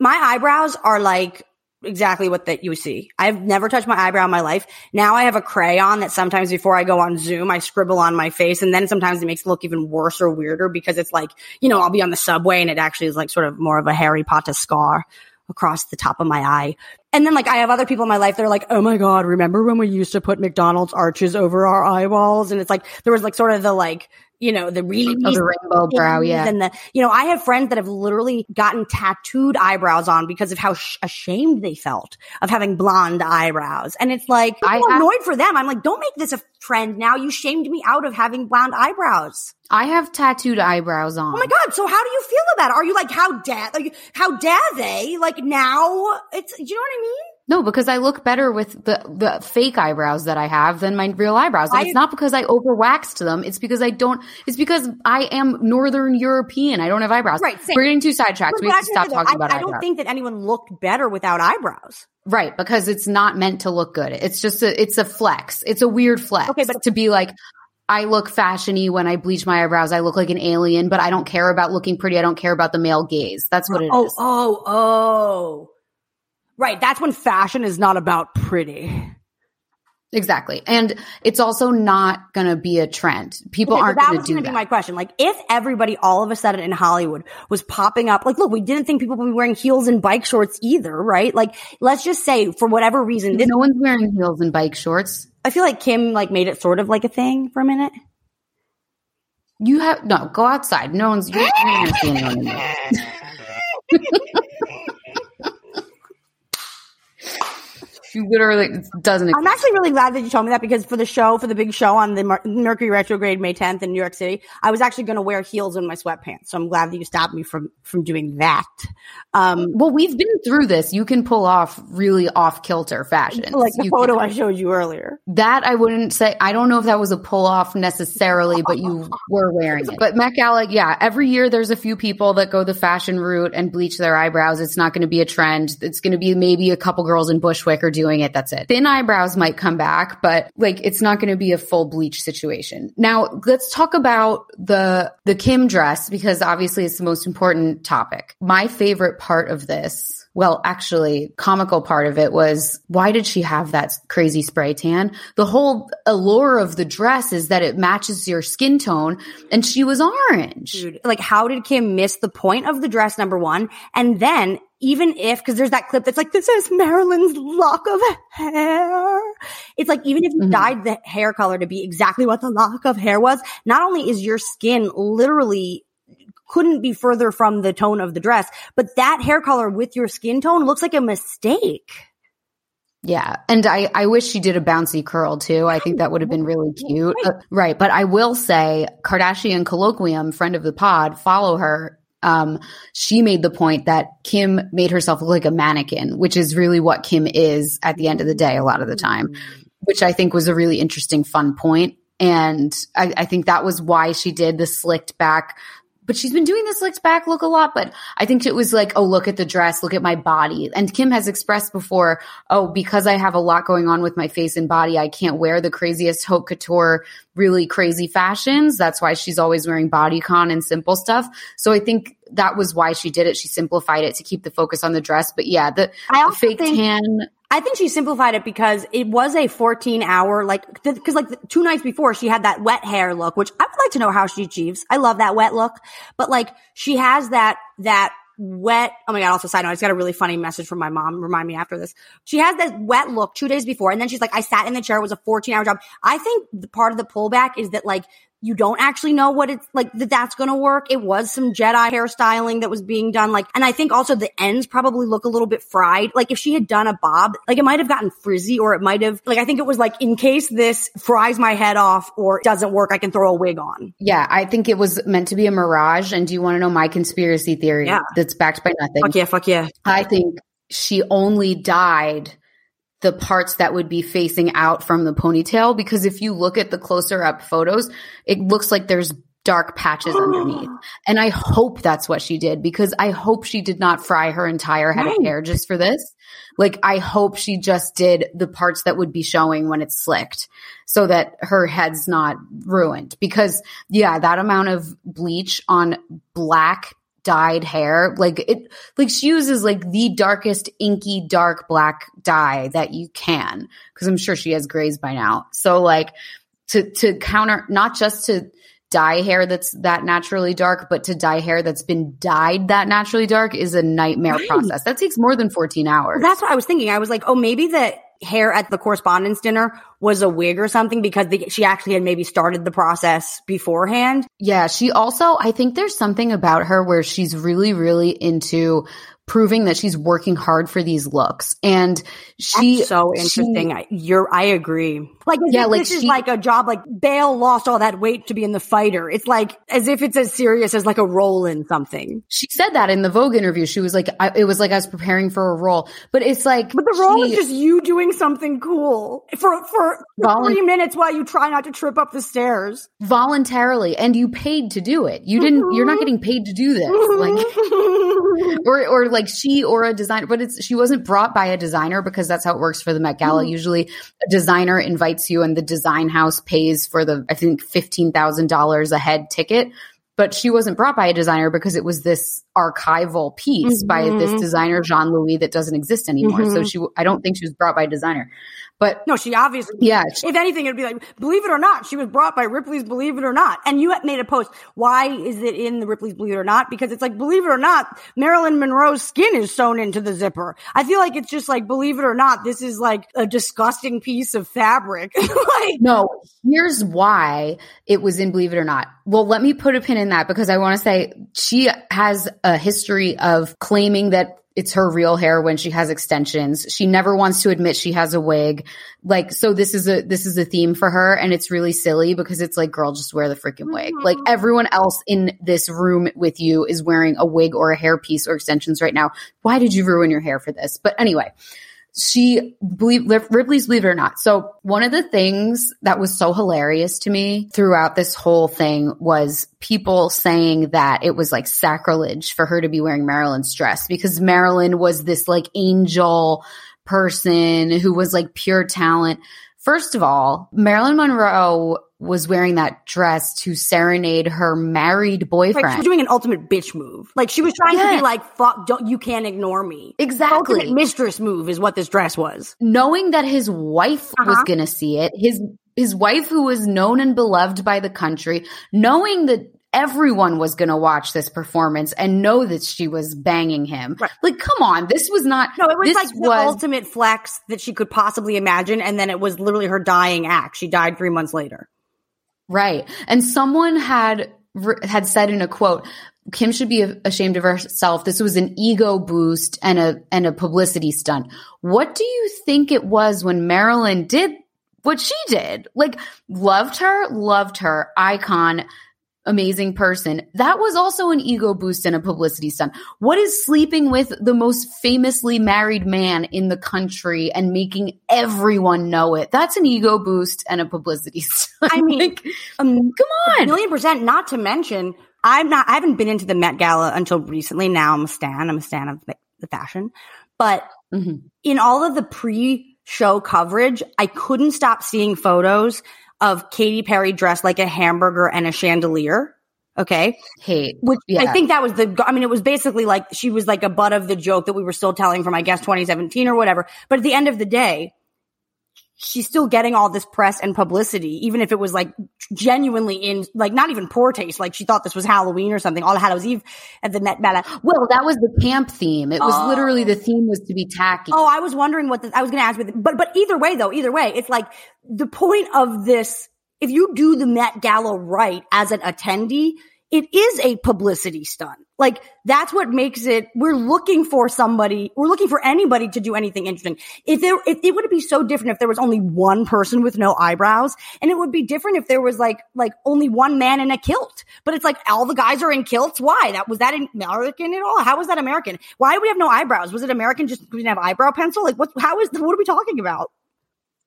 My eyebrows are like exactly what that you see. I've never touched my eyebrow in my life. Now I have a crayon that sometimes before I go on Zoom, I scribble on my face, and then sometimes it makes it look even worse or weirder because it's like, you know, I'll be on the subway and it actually is like sort of more of a Harry Potter scar across the top of my eye. And then like I have other people in my life that are like, oh my God, remember when we used to put McDonald's arches over our eyeballs? And it's like, there was like sort of the like, you know, the really Oh, the rainbow brow, yeah. And the, you know, I have friends that have literally gotten tattooed eyebrows on because of how sh- ashamed they felt of having blonde eyebrows. And it's like, I'm have- annoyed for them. I'm like, don't make this a trend now. You shamed me out of having blonde eyebrows. I have tattooed eyebrows oh on. Oh my God. So how do you feel about it? Are you like, how dare, like, how dare they? Like now it's, you know what I mean? No, because I look better with the, the fake eyebrows that I have than my real eyebrows. And I- it's not because I overwaxed them. It's because I don't, it's because I am Northern European. I don't have eyebrows. Right, same. We're getting too sidetracked. We have to stop talking I, about I eyebrows. I don't think that anyone looked better without eyebrows. right. Because it's not meant to look good. It's just a, it's a flex. It's a weird flex. Okay, but- to be like, I look fashiony when I bleach my eyebrows. I look like an alien, but I don't care about looking pretty. I don't care about the male gaze. That's what it oh, is. Oh, oh, oh. Right. That's when fashion is not about pretty. Exactly. And it's also not going to be a trend. People Okay, aren't that going to do going to that. be my question. Like, if everybody all of a sudden in Hollywood was popping up, like, look, we didn't think people would be wearing heels and bike shorts either, right? Like, let's just say for whatever reason, this, no one's wearing heels and bike shorts. I feel like Kim like made it sort of like a thing for a minute. You have no go outside. No one's you're, you're not gonna see anyone in there. She literally doesn't. I'm actually really glad that you told me that because for the show, for the big show on the Mer- Mercury retrograde May 10th in New York City, I was actually going to wear heels in my sweatpants. So I'm glad that you stopped me from from doing that. Um, well, we've been through this. You can pull off really off kilter fashion. like the You photo can. I showed you earlier. That I wouldn't say. I don't know if that was a pull off necessarily, but you were wearing it. But Met Gala, yeah, every year there's a few people that go the fashion route and bleach their eyebrows. It's not going to be a trend. It's going to be maybe a couple girls in Bushwick are doing it. That's it. Thin eyebrows might come back, but like it's not going to be a full bleach situation. Now let's talk about the, the Kim dress because obviously it's the most important topic. My favorite part of this well, actually, comical part of it was why did she have that crazy spray tan? The whole allure of the dress is that it matches your skin tone, and she was orange. Dude, like, how did Kim miss the point of the dress, number one? And then even if, cause there's that clip that's like, this is Marilyn's lock of hair. It's like, even if you mm-hmm. dyed the hair color to be exactly what the lock of hair was, not only is your skin literally couldn't be further from the tone of the dress, but that hair color with your skin tone looks like a mistake. Yeah. And I, I wish she did a bouncy curl too. I think that would have been really cute. Uh, right. But I will say Kardashian Colloquium, friend of the pod, follow her. Um, she made the point that Kim made herself look like a mannequin, which is really what Kim is at the end of the day, a lot of the time, which I think was a really interesting, fun point. And I, I think that was why she did the slicked back but she's been doing this slicked back look a lot. But I think it was like, oh, look at the dress, look at my body. And Kim has expressed before, oh, because I have a lot going on with my face and body, I can't wear the craziest haute couture, really crazy fashions. That's why she's always wearing bodycon and simple stuff. So I think that was why she did it. She simplified it to keep the focus on the dress. But yeah, the, the fake think- tan I think she simplified it because it was a 14 hour, like, cause like two nights before she had that wet hair look, which I would like to know how she achieves. I love that wet look, but like she has that, that wet. Oh my God. Also side note, I just got a really funny message from my mom. Remind me after this. She has that wet look two days before. And then she's like, I sat in the chair. It was a 14 hour job. I think the part of the pullback is that like you don't actually know what it's like that that's going to work. It was some Jedi hairstyling that was being done. Like, and I think also the ends probably look a little bit fried. Like if she had done a bob, like it might have gotten frizzy or it might have, like, I think it was like, in case this fries my head off or doesn't work, I can throw a wig on. Yeah. I think it was meant to be a mirage. And do you want to know my conspiracy theory yeah. that's backed by nothing? Fuck yeah. Fuck yeah. I think she only dyed the parts that would be facing out from the ponytail because if you look at the closer up photos, it looks like there's dark patches underneath. And I hope that's what she did because I hope she did not fry her entire head right. of hair just for this. Like I hope she just did the parts that would be showing when it's slicked so that her head's not ruined because yeah, that amount of bleach on black dyed hair. Like it, like she uses like the darkest inky dark black dye that you can. Cause I'm sure she has grays by now. So like to, to counter, not just to dye hair that's that naturally dark, but to dye hair that's been dyed that naturally dark is a nightmare right. process. That takes more than 14 hours. That's what I was thinking. I was like, oh, maybe that hair at the correspondence dinner was a wig or something because the, she actually had maybe started the process beforehand. Yeah. She also, I think there's something about her where she's really, really into proving that she's working hard for these looks. And she That's so interesting. She, I, you're I agree. Like yeah, like this she, is like a job like Bale lost all that weight to be in the fighter. It's like as if it's as serious as like a role in something. She said that in the Vogue interview. She was like I, it was like I was preparing for a role. But it's like But the role she, is just you doing something cool for for, 3 minutes while you try not to trip up the stairs. Voluntarily and you paid to do it. You didn't you're not getting paid to do this. Like or or like she or a designer, but it's she wasn't brought by a designer because that's how it works for the Met Gala. Mm. Usually, a designer invites you, and the design house pays for the I think fifteen thousand dollars a head ticket. But she wasn't brought by a designer because it was this archival piece mm-hmm. by this mm-hmm. designer Jean Louis that doesn't exist anymore. Mm-hmm. So she, I don't think she was brought by a designer. But no, she obviously, yeah. If anything, it'd be like, believe it or not, she was brought by Ripley's Believe It or Not. And you made a post. Why is it in the Ripley's Believe It or Not? Because it's like, believe it or not, Marilyn Monroe's skin is sewn into the zipper. I feel like it's just like, believe it or not, this is like a disgusting piece of fabric. like, no, here's why it was in Believe It or Not. Well, let me put a pin in that because I want to say she has a history of claiming that it's her real hair when she has extensions. She never wants to admit she has a wig. Like, so this is a, this is a theme for her. And it's really silly because it's like, girl, just wear the freaking wig. Mm-hmm. Like everyone else in this room with you is wearing a wig or a hairpiece or extensions right now. Why did you ruin your hair for this? But anyway, she believe Ripley's believe it or not. So one of the things that was so hilarious to me throughout this whole thing was people saying that it was like sacrilege for her to be wearing Marilyn's dress because Marilyn was this like angel person who was like pure talent. First of all, Marilyn Monroe was wearing that dress to serenade her married boyfriend. Right, she was doing an ultimate bitch move. Like she was trying to be like, "Fuck, don't you can't ignore me." Exactly. Ultimate mistress move is what this dress was. knowing that his wife was Uh-huh. going to see it, his his wife who was known and beloved by the country, knowing that everyone was going to watch this performance and know that she was banging him. Right. Like come on, this was not No, it was like the was ultimate flex that she could possibly imagine, and then it was literally her dying act. She died three months later. Right. And someone had had said in a quote, Kim should be ashamed of herself. This was an ego boost and a and a publicity stunt. What do you think it was when Marilyn did what she did? Like loved her, loved her, icon, amazing person. That was also an ego boost and a publicity stunt. What is sleeping with the most famously married man in the country and making everyone know it? That's an ego boost and a publicity stunt. I mean, Like, um, Come a on. million percent. Not to mention, I'm not. I haven't been into the Met Gala until recently. Now I'm a stan. I'm a stan of the- the fashion, but Mhm. in all of the pre-show coverage, I couldn't stop seeing photos of Katy Perry dressed like a hamburger and a chandelier. Okay. Hate. Which Yeah. I think that was the, I mean, it was basically like she was like a butt of the joke that we were still telling from, I guess, 2017 or whatever. But at the end of the day, she's still getting all this press and publicity, even if it was like genuinely in, like not even poor taste. Like she thought this was Halloween or something. All Hallows Eve at the Met Gala. Well, that was the camp theme. It was Oh. literally the theme was to be tacky. Oh, I was wondering what the, I was going to ask but, but either way though, either way, it's like the point of this, if you do the Met Gala right as an attendee, it is a publicity stunt. Like that's what makes it, we're looking for somebody, we're looking for anybody to do anything interesting. If there, if, it would be so different if there was only one person with no eyebrows and it would be different if there was like, like only one man in a kilt, but it's like all the guys are in kilts. Why? That was that American at all? How was that American? Why do we have no eyebrows? Was it American just we didn't have eyebrow pencil? Like what, how is, what are we talking about?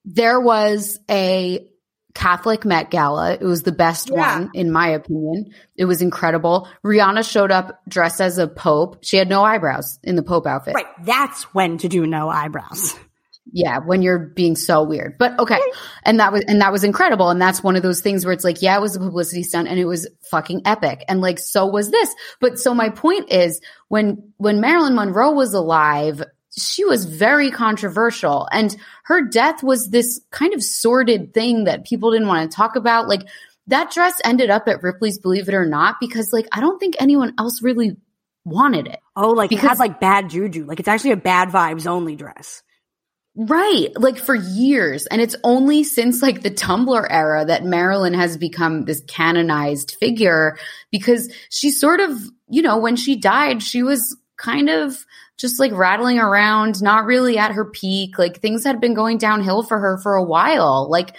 there was a Catholic Met Gala. It was the best Yeah. one, in my opinion. It was incredible. Rihanna showed up dressed as a pope. She had no eyebrows in the pope outfit. Right. That's when to do no eyebrows. Yeah, when you're being so weird. But okay. And that was and that was incredible. And that's one of those things where it's like, yeah, it was a publicity stunt and it was fucking epic. And like so was this. But so my point is when when Marilyn Monroe was alive, she was very controversial and her death was this kind of sordid thing that people didn't want to talk about. Like that dress ended up at Ripley's Believe It or Not because like I don't think anyone else really wanted it. Oh, like it has like bad juju. Like it's actually a bad vibes only dress. Right. Like for years. And it's only since like the Tumblr era that Marilyn has become this canonized figure because she sort of, you know, when she died, she was kind of just like rattling around, not really at her peak. Like things had been going downhill for her for a while. Like,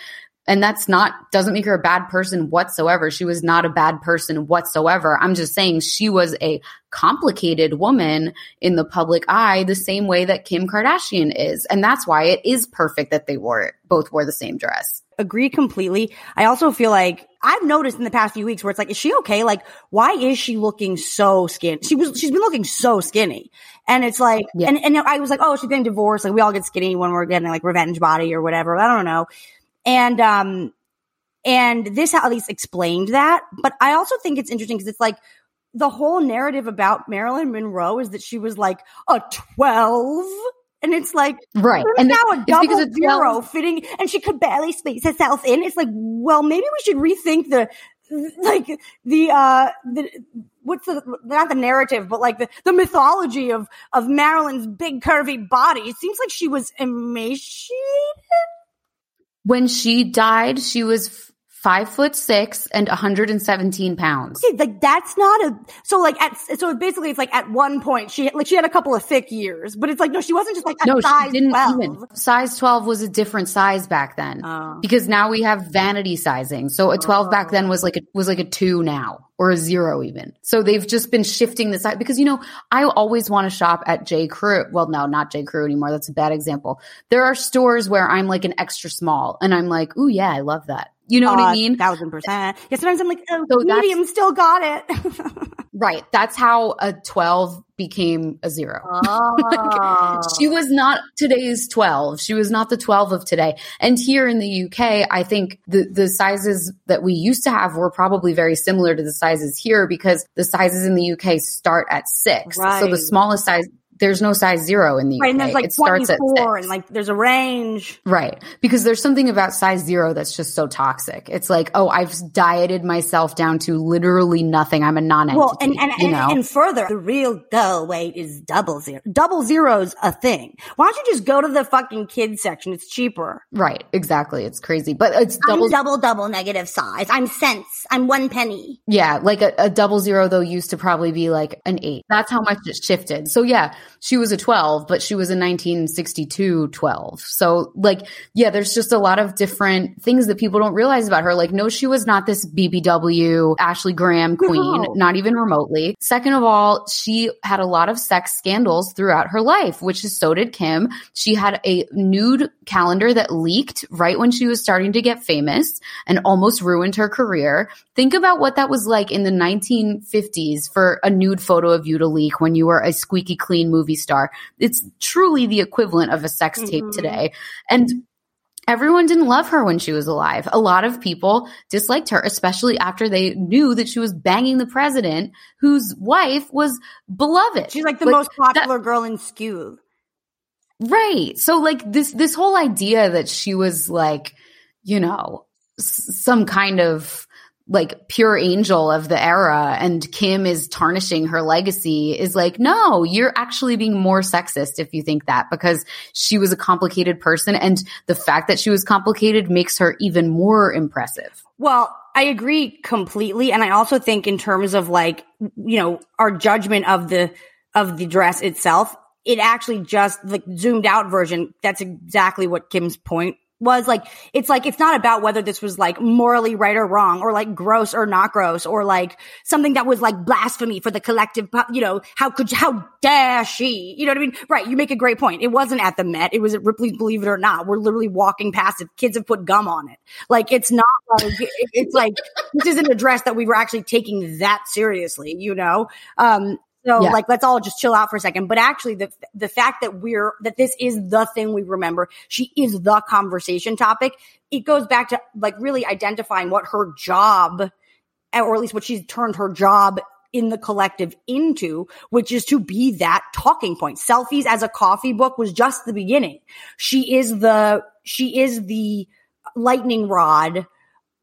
and that's not, doesn't make her a bad person whatsoever. She was not a bad person whatsoever. I'm just saying she was a complicated woman in the public eye, the same way that Kim Kardashian is. And that's why it is perfect that they wore it, both wore the same dress. Agree completely. I also feel like I've noticed in the past few weeks where it's like, is she okay? Like, why is she looking so skinny? She was, she's been looking so skinny. And it's like, Yeah. and, and I was like, oh, she's getting divorced. Like we all get skinny when we're getting like revenge body or whatever. I don't know. And, um, and this at least explained that. But I also think it's interesting because it's like the whole narrative about Marilyn Monroe is that she was like a 12. And it's like, Right. And now a double it's zero 12 fitting, and she could barely space herself in. It's like, well, maybe we should rethink the, like the, uh, the, what's the, not the narrative, but like the, the mythology of, of Marilyn's big curvy body. It seems like she was emaciated. When she died, she was five foot six and 117 pounds. Okay, Like that's not a, so like at, so basically it's like at one point she, like she had a couple of thick years, but it's like, no, she wasn't just like a No, she size didn't 12. even. Size 12 was a different size back then. Oh. Because now we have vanity sizing. So a 12 back then was like a, was like a 2 now or a 0 even. So they've just been shifting the size because you know, I always want to shop at J Crew. Well, no, not J Crew anymore. That's a bad example. There are stores where I'm like an extra small and I'm like, "Ooh, yeah, I love that." You know what I Uh, mean? Thousand percent. Yeah, sometimes I'm like, oh, So medium still got it. Right. That's how a 12 became a zero. Oh. she was not today's 12. She was not the 12 of today. And here in the UK, I think the, the sizes that we used to have were probably very similar to the sizes here because the sizes in the UK start at six. So the smallest size, there's no size zero in the right, UK. and there's like it starts at 24 six. and like there's a range. Right. Because there's something about size zero that's just so toxic. It's like, oh, I've dieted myself down to literally nothing. I'm a non-entity. Well, and and, you and, know? and further, the real go weight is double zero. Double zero's a thing. Why don't you just go to the fucking kids section? It's cheaper. right. Exactly. It's crazy, but it's double. I'm double double negative size. I'm cents. I'm one penny. yeah. Like a, a double zero though used to probably be like an eight. That's how much it shifted. So yeah, she was a 12, but she was a 1962 12. So like, yeah, there's just a lot of different things that people don't realize about her. Like, no, she was not this BBW Ashley Graham queen, No. not even remotely. Second of all, she had a lot of sex scandals throughout her life, which is so did Kim. She had a nude calendar that leaked right when she was starting to get famous and almost ruined her career. Think about what that was like in the 1950s for a nude photo of you to leak when you were a squeaky clean movie star. It's truly the equivalent of a sex tape Mhm. today. And Everyone didn't love her when she was alive. A lot of people disliked her, especially after they knew that she was banging the president, whose wife was beloved. She's like the most that- popular girl in school. Right. So like this this whole idea that she was like, you know, s- some kind of like pure angel of the era and Kim is tarnishing her legacy is like, no, you're actually being more sexist if you think that because she was a complicated person and the fact that she was complicated makes her even more impressive. Well, I agree completely. And I also think in terms of like, you know, our judgment of the, of the dress itself, it actually just like zoomed out version. That's exactly what Kim's point was. Like, it's like, it's not about whether this was like morally right or wrong or like gross or not gross or like something that was like blasphemy for the collective, you know, how could, how dare she? You know what I mean? Right. You make a great point. It wasn't at the Met. It was at Ripley's Believe It or Not. We're literally walking past it. Kids have put gum on it. Like, it's not like, it's like, this isn't a dress that we were actually taking that seriously, you know? Um, so Yeah. like, let's all just chill out for a second. But actually the, the fact that we're, that this is the thing we remember, she is the conversation topic. It goes back to like really identifying what her job, or at least what she's turned her job in the collective into, which is to be that talking point. Selfish as a coffee book was just the beginning. She is the, she is the lightning rod,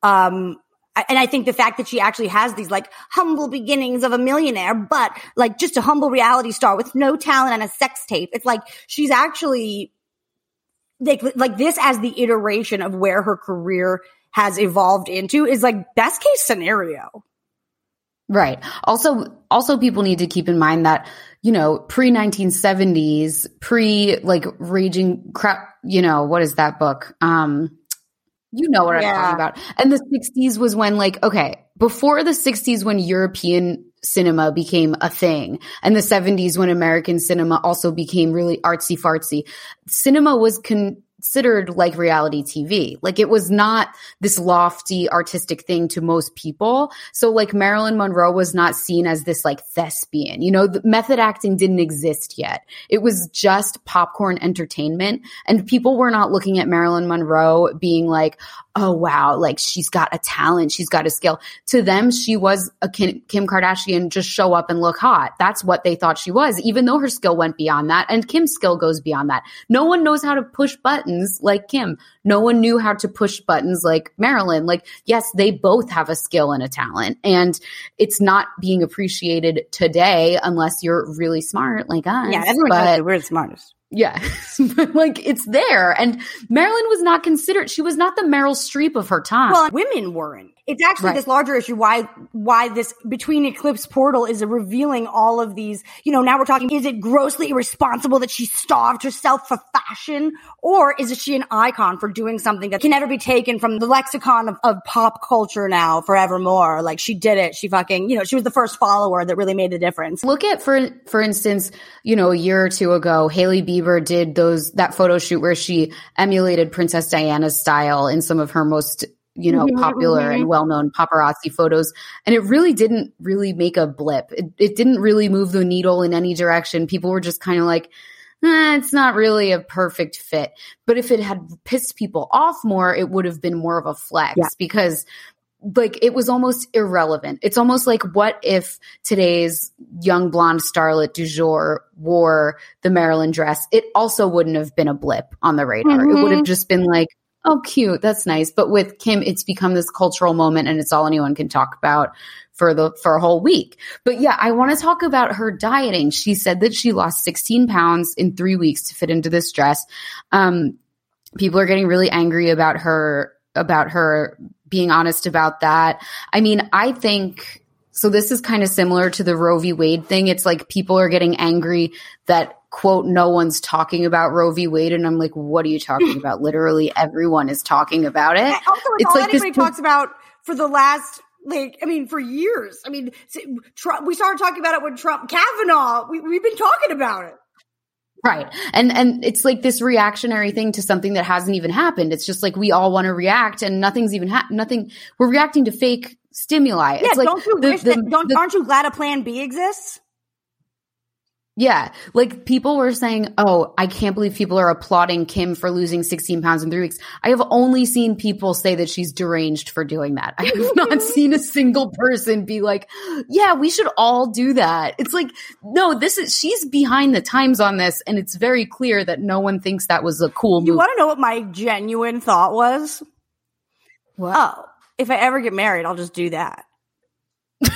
um, and I think the fact that she actually has these like humble beginnings of a millionaire, but like just a humble reality star with no talent and a sex tape. It's like she's actually like, like this as the iteration of where her career has evolved into is like best case scenario. Right. Also, also people need to keep in mind that, you know, pre 1970s, pre like raging crap, you know, what is that book? Um, you know what Yeah. I'm talking about. And the 60s was when like, okay, before the 60s when European cinema became a thing and the 70s when American cinema also became really artsy fartsy, cinema was considered like reality TV. Like it was not this lofty artistic thing to most people. So like Marilyn Monroe was not seen as this like thespian. You know, the method acting didn't exist yet. It was just popcorn entertainment and people were not looking at Marilyn Monroe being like, oh wow, like she's got a talent, she's got a skill. To them, she was a Kim, Kim Kardashian, just show up and look hot. That's what they thought she was, even though her skill went beyond that. And Kim's skill goes beyond that. No one knows how to push buttons like Kim. No one knew how to push buttons like Marilyn. Like, yes, they both have a skill and a talent, and it's not being appreciated today unless you're really smart like us. Yeah, everyone But- knows we're the smartest. Yeah. Like it's there. And Marilyn was not considered, she was not the Meryl Streep of her time. Well, women weren't. It's actually Right. this larger issue why why this between eclipse portal is revealing all of these. You know, now we're talking: is it grossly irresponsible that she starved herself for fashion, or is she an icon for doing something that can never be taken from the lexicon of, of pop culture now forevermore? Like she did it. She fucking, you know, she was the first follower that really made the difference. Look at for for instance, you know, a year or two ago, Hailey Bieber did those that photo shoot where she emulated Princess Diana's style in some of her most you know, Mhm, popular mhm. and well known paparazzi photos. And it really didn't really make a blip. It, it didn't really move the needle in any direction. People were just kind of like, eh, it's not really a perfect fit. But if it had pissed people off more, it would have been more of a flex Yeah. because like it was almost irrelevant. It's almost like what if today's young blonde starlet du jour wore the Marilyn dress? It also wouldn't have been a blip on the radar. It would have just been like, oh, cute, that's nice. But with Kim, it's become this cultural moment, and it's all anyone can talk about for the for a whole week. But yeah, I want to talk about her dieting. She said that she lost 16 pounds in three weeks to fit into this dress. Um, people are getting really angry about her about her being honest about that. I mean, I think so. This is kind of similar to the Roe v. Wade thing. It's like people are getting angry that quote no one's talking about Roe v. Wade, and I'm like, what are you talking about? Literally, everyone is talking about it. Also, it's, It's all like this- anybody talks about for the last, like, I mean, for years. I mean, Trump, we started talking about it when Trump, Kavanaugh, we, we've been talking about it. Right. And and it's like this reactionary thing to something that hasn't even happened. It's just like we all want to react and nothing's even ha- nothing we're reacting to fake stimuli. Yeah, it's like don't you the- wish the- that, don't, the- aren't you glad a plan B exists? Yeah. Like people were saying, Oh, I can't believe people are applauding Kim for losing 16 pounds in three weeks. I have only seen people say that she's deranged for doing that. I have not seen a single person be like, yeah, we should all do that. It's like, no, this is, she's behind the times on this. And it's very clear that no one thinks that was a cool You want to know what my genuine thought was? What? Oh, if I ever get married, I'll just do that.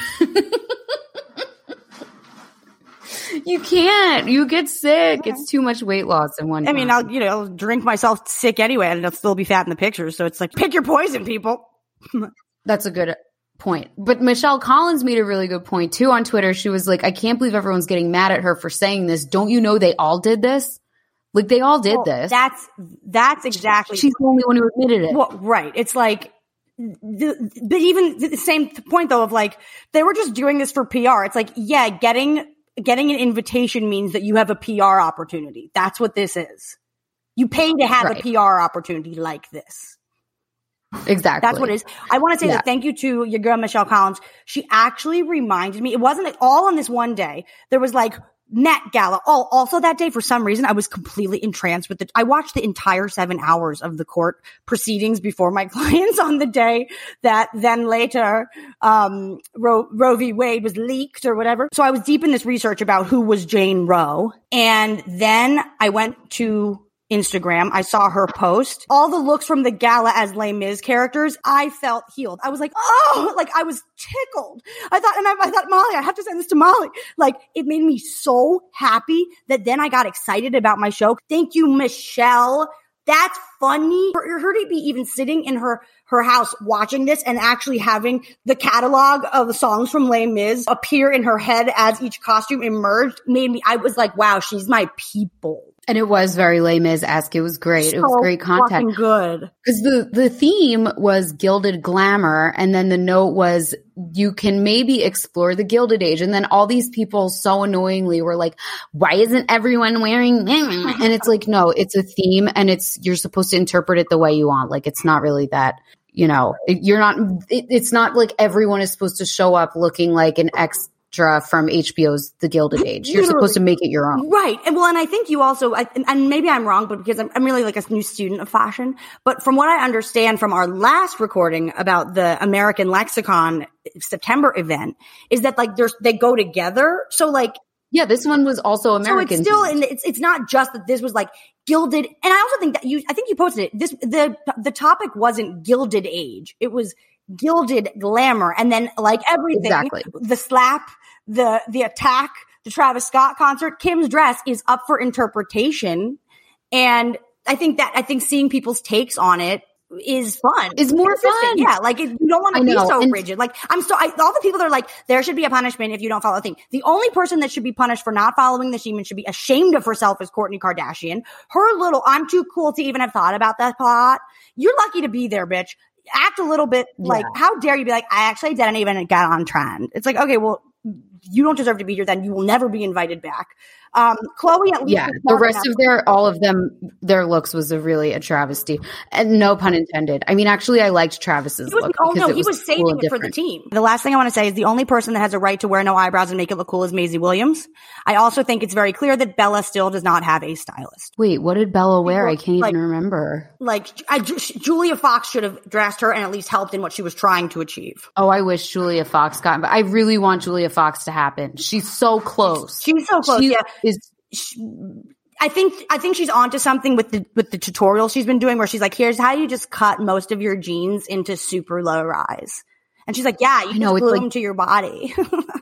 You can't. You get sick. It's too much weight loss in one. I mean, time. I'll, you know, I'll drink myself sick anyway and I'll still be fat in the pictures. So it's like, pick your poison, people. That's a good point. But Michelle Collins made a really good point too on Twitter. She was like, I can't believe everyone's getting mad at her for saying this. Don't you know they all did this? Like they all did Well, this. That's, that's exactly. She's the only one who admitted it. Well, right. It's like, the, but even the same point though of like, they were just doing this for PR. It's like, yeah, getting, getting an invitation means that you have a PR opportunity. That's what this is. You pay to have Right. a PR opportunity like this. exactly. That's what it is. I want to say Yeah. that thank you to your girl Michelle Collins. She actually reminded me. It wasn't like all on this one day. There was like Met Gala. Oh, also that day for some reason I was completely entranced with it. I watched the entire seven hours of the court proceedings before my clients on the day that then later um, Roe, Roe v. Wade was leaked or whatever. So I was deep in this research about who was Jane Roe, and then I went to Instagram. I saw her post. All the looks from the gala as Les Mis characters, I felt healed. I was like, oh, like I was tickled. I thought, and I, I thought, Molly, I have to send this to Molly. Like it made me so happy that then I got excited about my show. Thank you, Michelle. That's funny. For her to be even sitting in her her house watching this and actually having the catalog of the songs from Les Mis appear in her head as each costume emerged made me. I was like, wow, she's my people. And it was very lame as ask. It was great. it was great content. good. Because the, the theme was gilded glamour, and then the note was you can maybe explore the gilded age. And then all these people so annoyingly were like, why isn't everyone wearing? And it's like, no, it's a theme, and it's you're supposed to interpret it the way you want. Like it's not really that. You know, you're not. It, it's not like everyone is supposed to show up looking like an extra from HBO's The Gilded Age. You're supposed to make it your own. Right. And well, and I think you also, I, and- and maybe I'm wrong, but because I'm, I'm really like a new student of fashion, but from what I understand from our last recording about the American Lexicon September event is that like there's, they go together. So like, Yeah, this one was also American. so it's still, and it's, it's not just that this was like gilded. And I also think that you, I think you posted it. This, the, the topic wasn't gilded age. It was gilded glamour. And then like everything, Exactly. the slap, the, the attack, the Travis Scott concert, Kim's dress is up for interpretation. And I think that, I think seeing people's takes on it is fun. Is more Consistent. fun. Yeah. Like it, you don't want to be so and- rigid. Like I'm so, I, all the people that are like, there should be a punishment if you don't follow the thing. The only person that should be punished for not following the Sheeman should be ashamed of herself is Kourtney Kardashian. Her little, I'm too cool to even have thought about that plot. You're lucky to be there, bitch. Act a little bit like, how dare you be like, I actually didn't even get on trend. It's like, okay, well, you don't deserve to be here. Then you will never be invited back. Um, Khloé, at least Yeah, the rest of their all of them their looks was a really a travesty, and no pun intended. I mean, actually, I liked Travis's was, look. oh no, it he was cool saving and it for the team. The last thing I want to say is the only person that has a right to wear no eyebrows and make it look cool is Maisie Williams. I also think it's very clear that Bella still does not have a stylist. Wait, what did Bella wear? I can't like- even remember. Like I, Julia Fox should have dressed her and at least helped in what she was trying to achieve. Oh, I wish Julia Fox got, but I really want Julia Fox to happen. She's so close. She's so close. She yeah. Is I think I think she's onto something with the with the tutorial she's been doing where she's like, here's how you just cut most of your jeans into super low rise. And she's like, yeah, you know, glue like- them to your body.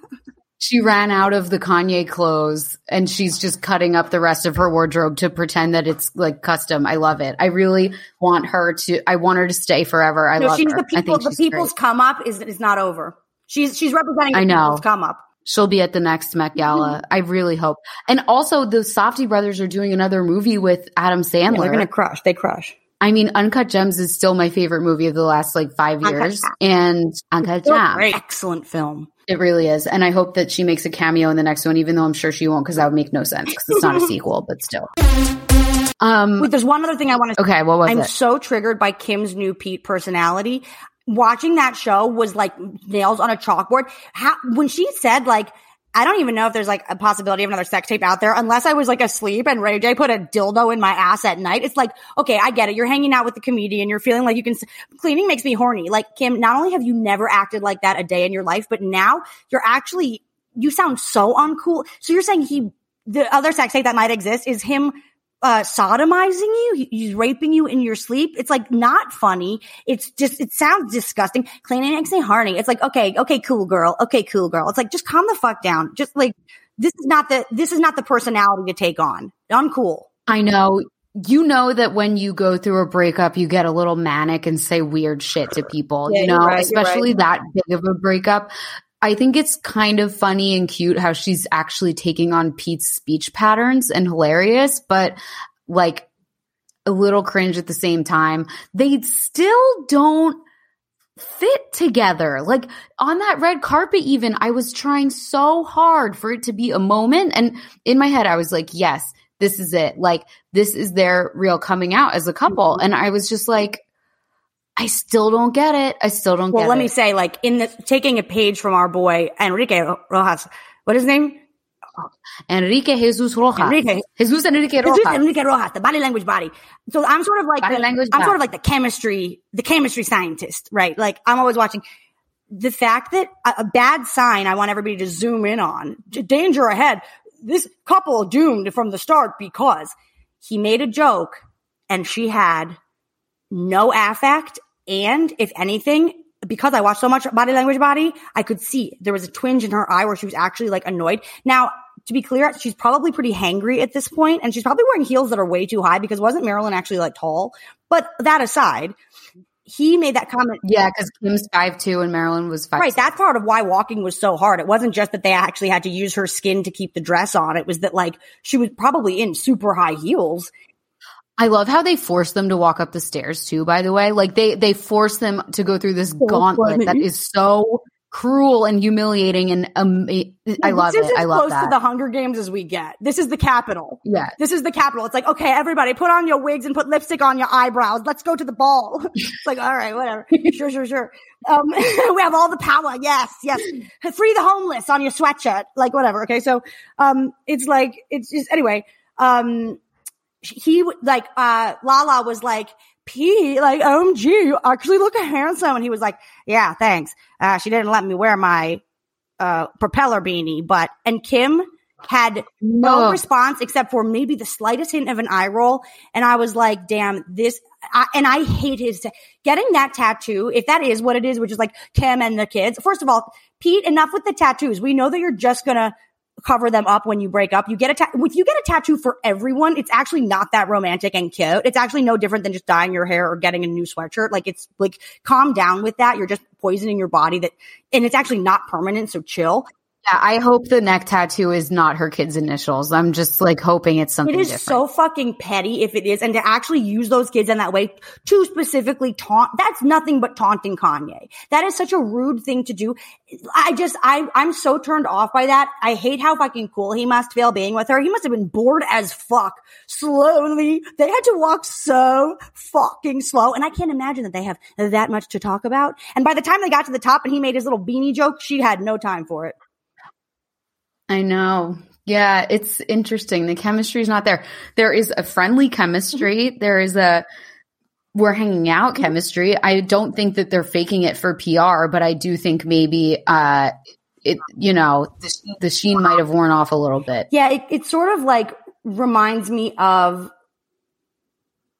she ran out of the Kanye clothes and she's just cutting up the rest of her wardrobe to pretend that it's like custom. I love it. I really want her to. I want her to stay forever. I no, love she's her. the I people. think The people's great. come up is is not over. She's she's representing. I know. people's come up. She'll be at the next Met Gala. I really hope. And also, the Safdie brothers are doing another movie with Adam Sandler. They're gonna crush. They crush. I mean, Uncut Gems is still my favorite movie of the last like five years, Gems. and Uncut Gems. Excellent film. It really is. And I hope that she makes a cameo in the next one, even though I'm sure she won't because that would make no sense because it's not a sequel, but still. Um, Wait, there's one other thing I want to. okay, what was I'm it? so triggered by Kim's new Pete personality. Watching that show was like nails on a chalkboard. How when she said like. I don't even know if there's like a possibility of another sex tape out there unless I was like asleep and Ray J put a dildo in my ass at night. It's like, okay, I get it. You're hanging out with the comedian. You're feeling like you can, cleaning makes me horny. Like Kim, not only have you never acted like that a day in your life, but now you're actually, you sound so uncool. So you're saying he, the other sex tape that might exist is him uh, sodomizing you. He's raping you in your sleep. It's like not funny. It's just, it sounds disgusting. Cleaning makes me horny. It's like, okay, okay, cool girl. Okay, cool girl. It's like, just calm the fuck down. Just like, this is not the, this is not the personality to take on. Uncool. I know. You know that when you go through a breakup, you get a little manic and say weird shit to people, Yeah, you know, right, especially right. that big of a breakup. I think it's kind of funny and cute how she's actually taking on Pete's speech patterns and hilarious, but like a little cringe at the same time. They still don't fit together. Like on that red carpet, even I was trying so hard for it to be a moment. And in my head, I was like, yes, this is it. Like this is their real coming out as a couple. Mm-hmm. And I was just like, I still don't get it. I still don't get it. Well, let it. me say, like, in the, taking a page from our boy, Enrique Rojas. What is his name? Enrique Jesus Rojas. Enrique. Jesus Enrique Jesus Rojas. Enrique Rojas, the body language body. So I'm sort of like Body the, language I'm body. sort of like the chemistry, the chemistry scientist, right? Like I'm always watching the fact that a, a bad sign I want everybody to zoom in on. Danger ahead. This couple doomed from the start because he made a joke and she had no affect. And if anything, because I watched so much body language body, I could see there was a twinge in her eye where she was actually like annoyed. Now, to be clear, she's probably pretty hangry at this point, and she's probably wearing heels that are way too high because wasn't Marilyn actually like tall? But that aside, he made that comment. Yeah, because Kim's five two and Marilyn was five. Right, that's part of why walking was so hard. It wasn't just that they actually had to use her skin to keep the dress on. It was that like she was probably in super high heels. I love how they force them to walk up the stairs too, by the way. Like they they force them to go through this gauntlet funny. that is so cruel and humiliating and um, I love it. this it. is I as love close that. to the Hunger Games as we get. This is the capital. yeah. This is the capital. It's like, okay, everybody put on your wigs and put lipstick on your eyebrows. Let's go to the ball. it's like, all right, whatever. sure, sure, sure. Um, we have all the power. Yes, yes. Free the homeless on your sweatshirt. Like, whatever. Okay. So, um, it's like, it's just, anyway, um, he like, uh, Lala was like, P, like, OMG, you actually look handsome. And he was like, yeah, thanks. Uh, she didn't let me wear my, uh, propeller beanie, but, and Kim had no response except for maybe the slightest hint of an eye roll. And I was like, damn, this, I, and I hate his, getting that tattoo, if that is what it is, which is like Kim and the kids. First of all, Pete, enough with the tattoos. We know that you're just gonna cover them up when you break up. You get a ta- if you get a tattoo for everyone, it's actually not that romantic and cute. It's actually no different than just dyeing your hair or getting a new sweatshirt. Like it's like calm down with that. You're just poisoning your body that, and it's actually not permanent. So chill. Yeah, I hope the neck tattoo is not her kid's initials. I'm just like hoping it's something It is different. so fucking petty if it is, and to actually use those kids in that way to specifically taunt, that's nothing but taunting Kanye. That is such a rude thing to do. I just, I, I'm so turned off by that. I hate how fucking cool he must feel being with her. He must have been bored as fuck. Slowly, they had to walk so fucking slow, and I can't imagine that they have that much to talk about. And by the time they got to the top and he made his little beanie joke, she had no time for it. I know. Yeah, it's interesting. The chemistry is not there. There is a friendly chemistry. There is a we're hanging out chemistry. I don't think that they're faking it for PR, but I do think maybe uh it you know, the, the sheen might have worn off a little bit. Yeah, it, it sort of like reminds me of.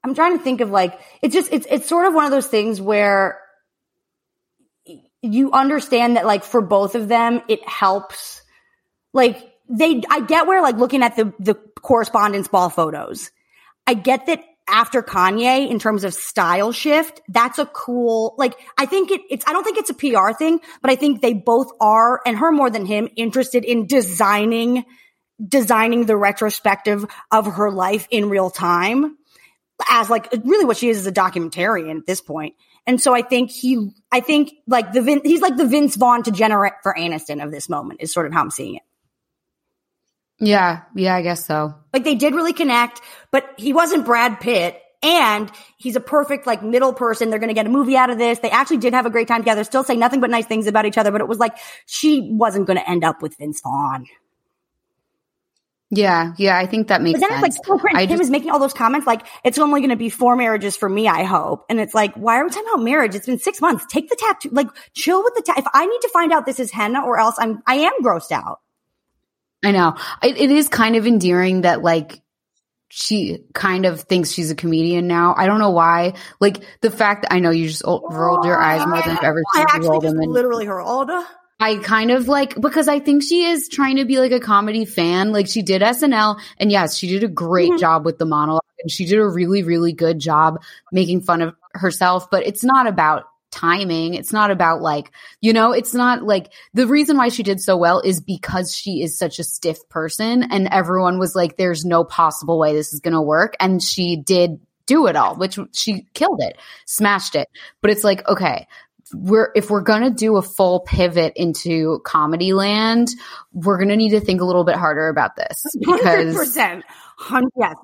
I'm trying to think of like it's just it's it's sort of one of those things where you understand that like for both of them it helps. Like they, I get where like looking at the the correspondence ball photos, I get that after Kanye in terms of style shift, that's a cool, like, I think it, it's, I don't think it's a PR thing, but I think they both are, and her more than him, interested in designing, designing the retrospective of her life in real time as like really what she is as a documentarian at this point. And so I think he, I think like the Vin, he's like the Vince Vaughn to Jennifer Aniston of this moment is sort of how I'm seeing it. Yeah, yeah, I guess so. Like they did really connect, but he wasn't Brad Pitt. And he's a perfect like middle person. They're going to get a movie out of this. They actually did have a great time together. Still say nothing but nice things about each other. But it was like she wasn't going to end up with Vince Vaughn. Yeah, yeah, I think that makes But then sense. it's like so. I Kim just- is making all those comments like it's only going to be four marriages for me. I hope. And it's like, why are we talking about marriage? It's been six months. Take the tattoo. Like chill with the tattoo. If I need to find out this is henna or else I'm I am grossed out. I know. It, it is kind of endearing that like she kind of thinks she's a comedian now. I don't know why. Like the fact that I know you just o- rolled your eyes more than I've ever I seen actually roll just them. and literally rolled. I kind of like because I think she is trying to be like a comedy fan. Like she did SNL, and yes, she did a great Mm-hmm. job with the monologue, and she did a really, really good job making fun of herself. But it's not about timing. It's not about like, you know, it's not like the reason why she did so well is because she is such a stiff person and everyone was like, there's no possible way this is going to work. And she did do it all, which she killed it, smashed it. But it's like, okay, we're, if we're going to do a full pivot into comedy land, we're going to need to think a little bit harder about this because percent. Yes.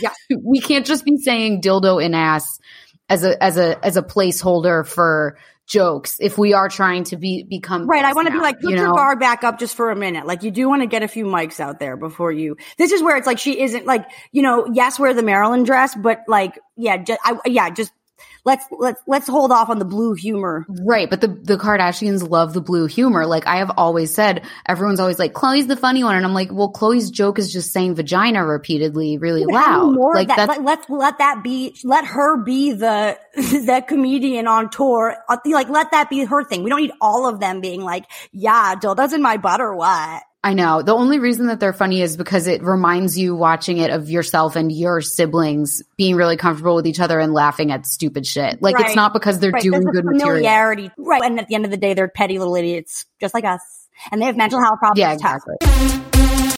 Yes. we can't just be saying dildo in ass as a as a as a placeholder for jokes if we are trying to be become Right. I want to be like, put you your know guard back up just for a minute. Like you do want to get a few mics out there before you, this is where it's like, she isn't like, you know, yes, wear the Marilyn dress, but like, yeah, just, I, yeah, just let's, let's, let's hold off on the blue humor. right but the the kardashians love the blue humor like i have always said everyone's always like Khloé's the funny one and i'm like well Khloé's joke is just saying vagina repeatedly really loud more like that. Let, let's let that be, let her be the, the comedian on tour. Uh, Like, let that be her thing. We don't need all of them being like, yeah, dildos in my butt or what? I know. The only reason that they're funny is because it reminds you watching it of yourself and your siblings being really comfortable with each other and laughing at stupid shit. Like Right. it's not because they're Right, doing there's good material. familiarity. Right. And at the end of the day, they're petty little idiots, just like us. And they have mental health problems. Yeah, exactly.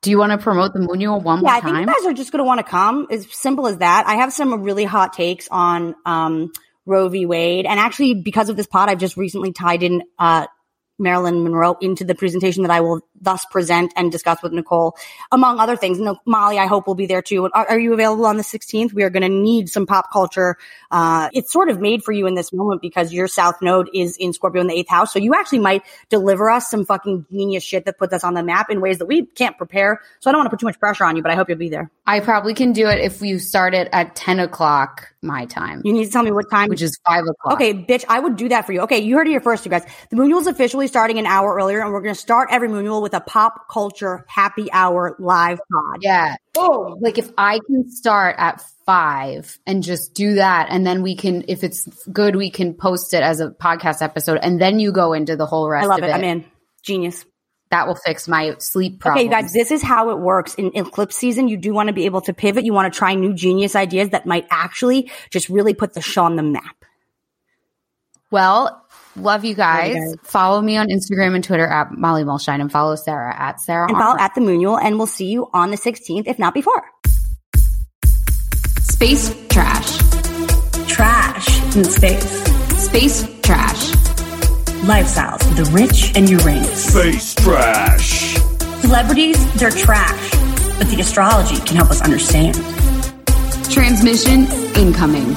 Do you want to promote the Moonual one Yeah, more I think you guys are just going to want to come. As simple as that. I have some really hot takes on um, Roe v. Wade, and actually, because of this pod, I've just recently tied in uh, Marilyn Monroe into the presentation that I will thus present and discuss with Nicole, among other things. No, Molly, I hope will be there too. Are, are you available on the 16th? We are going to need some pop culture. Uh, it's sort of made for you in this moment because your South Node is in Scorpio in the eighth house. So you actually might deliver us some fucking genius shit that puts us on the map in ways that we can't prepare. So I don't want to put too much pressure on you, but I hope you'll be there. I probably can do it if you start it at 10 o'clock my time, You need to tell me what time. which is 5 o'clock. Okay, bitch, I would do that for you. Okay, you heard it here first, you guys. The Moonual is officially starting an hour earlier, and we're going to start every Moonual with a pop culture happy hour live pod. Yeah. Oh, like if I can start at five and just do that, and then we can, if it's good, we can post it as a podcast episode, and then you go into the whole rest I love of it. it. I'm in. Genius. That will fix my sleep problem. Okay, guys, this is how it works in eclipse season. You do want to be able to pivot. You want to try new genius ideas that might actually just really put the show on the map. Well, Love you guys. Love you guys. Follow me on Instagram and Twitter at Molly Mulshine and follow Sara at Sara. And follow Armour. at the Moonual, and we'll see you on the 16th, if not before. Space trash. Trash in space. Space trash. Lifestyles for the rich and Uranus. Space trash. Celebrities, they're trash. But the astrology can help us understand. Transmission incoming.